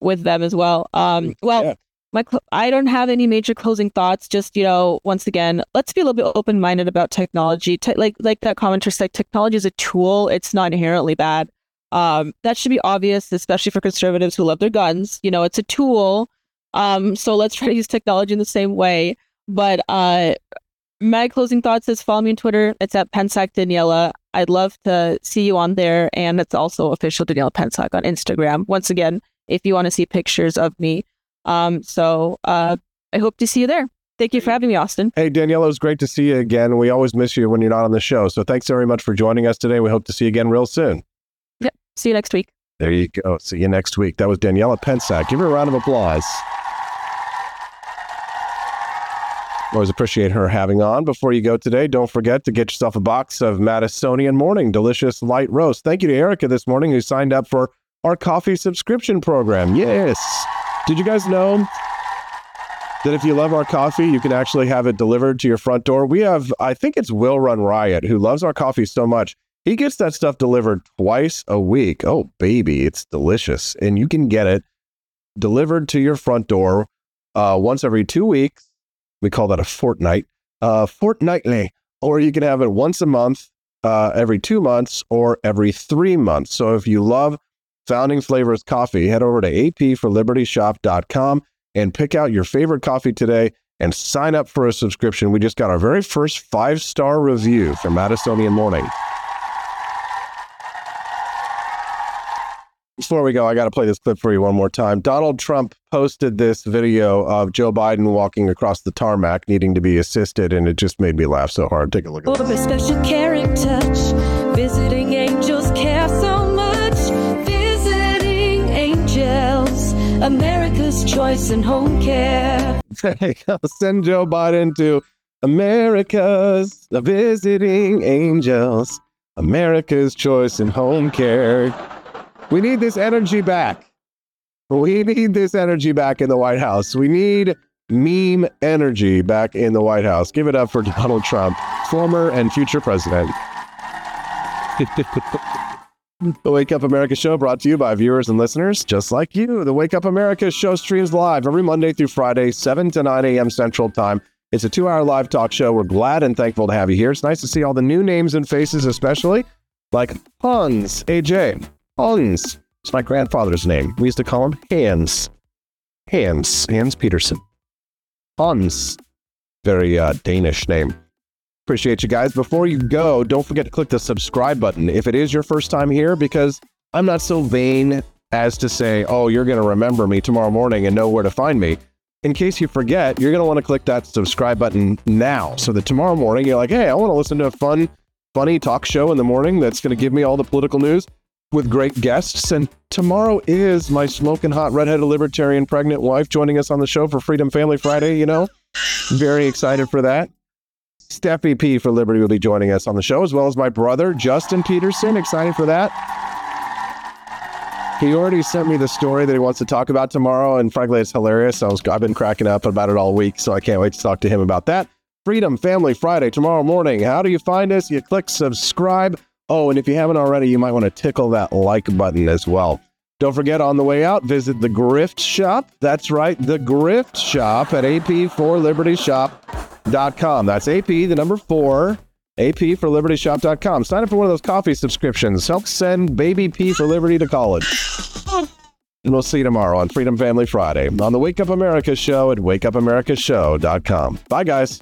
with them as well. Um, mm, well, yeah my cl- I don't have any major closing thoughts. Just you know, once again, let's be a little bit open minded about technology. Te- like like that commenter said, technology is a tool. It's not inherently bad. Um, that should be obvious, especially for conservatives who love their guns. You know, it's a tool. Um, so let's try to use technology in the same way. But uh, my closing thoughts is follow me on Twitter. It's at Pentsak Daniella. I'd love to see you on there, and it's also official Daniella Pentsak on Instagram. Once again, if you want to see pictures of me. Um, so uh, I hope to see you there. Thank you for having me, Austin. Hey, Daniella, it was great to see you again. We always miss you when you're not on the show. So thanks very much for joining us today. We hope to see you again real soon. Yep. See you next week. There you go. See you next week. That was Daniella Pentsak. Give her a round of applause. Always appreciate her having on. Before you go today, don't forget to get yourself a box of Madisonian Morning Delicious Light Roast. Thank you to Erica this morning who signed up for our coffee subscription program. Yes. Did you guys know that if you love our coffee, you can actually have it delivered to your front door. We have, I think it's Will Run Riot, who loves our coffee so much. He gets that stuff delivered twice a week. Oh, baby, it's delicious. And you can get it delivered to your front door uh, once every two weeks. We call that a fortnight, uh, fortnightly. Or you can have it once a month, uh, every two months, or every three months. So if you love Founding Flavors coffee, head over to apforlibertyshop.com and pick out your favorite coffee today and sign up for a subscription. We just got our very first five star review from Madisonian Morning. Before we go, I got to play this clip for you one more time. Donald Trump posted this video of Joe Biden walking across the tarmac needing to be assisted, and it just made me laugh so hard. Take a look at this. special caring touch, visiting angels care so much. Visiting angels, America's choice in home care. There you go. Send Joe Biden to America's visiting angels, America's choice in home care. We need this energy back. We need this energy back in the White House. We need meme energy back in the White House. Give it up for Donald Trump, former and future president. The Wake Up America show brought to you by viewers and listeners just like you. The Wake Up America show streams live every Monday through Friday, 7 to 9 a.m. Central Time. It's a two hour live talk show. We're glad and thankful to have you here. It's nice to see all the new names and faces, especially like Hans AJ. Hans. It's my grandfather's name. We used to call him Hans. Hans. Hans Peterson. Hans. Very uh, Danish name. Appreciate you guys. Before you go, don't forget to click the subscribe button if it is your first time here, because I'm not so vain as to say, oh, you're going to remember me tomorrow morning and know where to find me. In case you forget, you're going to want to click that subscribe button now so that tomorrow morning you're like, hey, I want to listen to a fun, funny talk show in the morning that's going to give me all the political news with great guests. And tomorrow is my smoking hot redheaded libertarian pregnant wife joining us on the show for Freedom Family Friday, you know? Very excited for that. Steffi P for Liberty will be joining us on the show, as well as my brother, Justin Peterson. Excited for that. He already sent me the story that he wants to talk about tomorrow, and frankly, it's hilarious. I was, I've been cracking up about it all week, so I can't wait to talk to him about that. Freedom Family Friday tomorrow morning. How do you find us? You click subscribe. Oh, and if you haven't already, you might want to tickle that like button as well. Don't forget on the way out, visit the Grift Shop. That's right, the Grift Shop at ap4libertyshop.com. That's AP, the number four, ap4libertyshop.com. Sign up for one of those coffee subscriptions. Help send baby P for Liberty to college. And we'll see you tomorrow on Freedom Family Friday on the Wake Up America show at wakeupamerica wakeupAmericaShow.com. Bye, guys.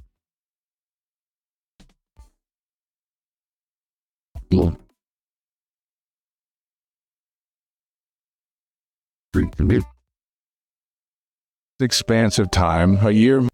Expansive time, a year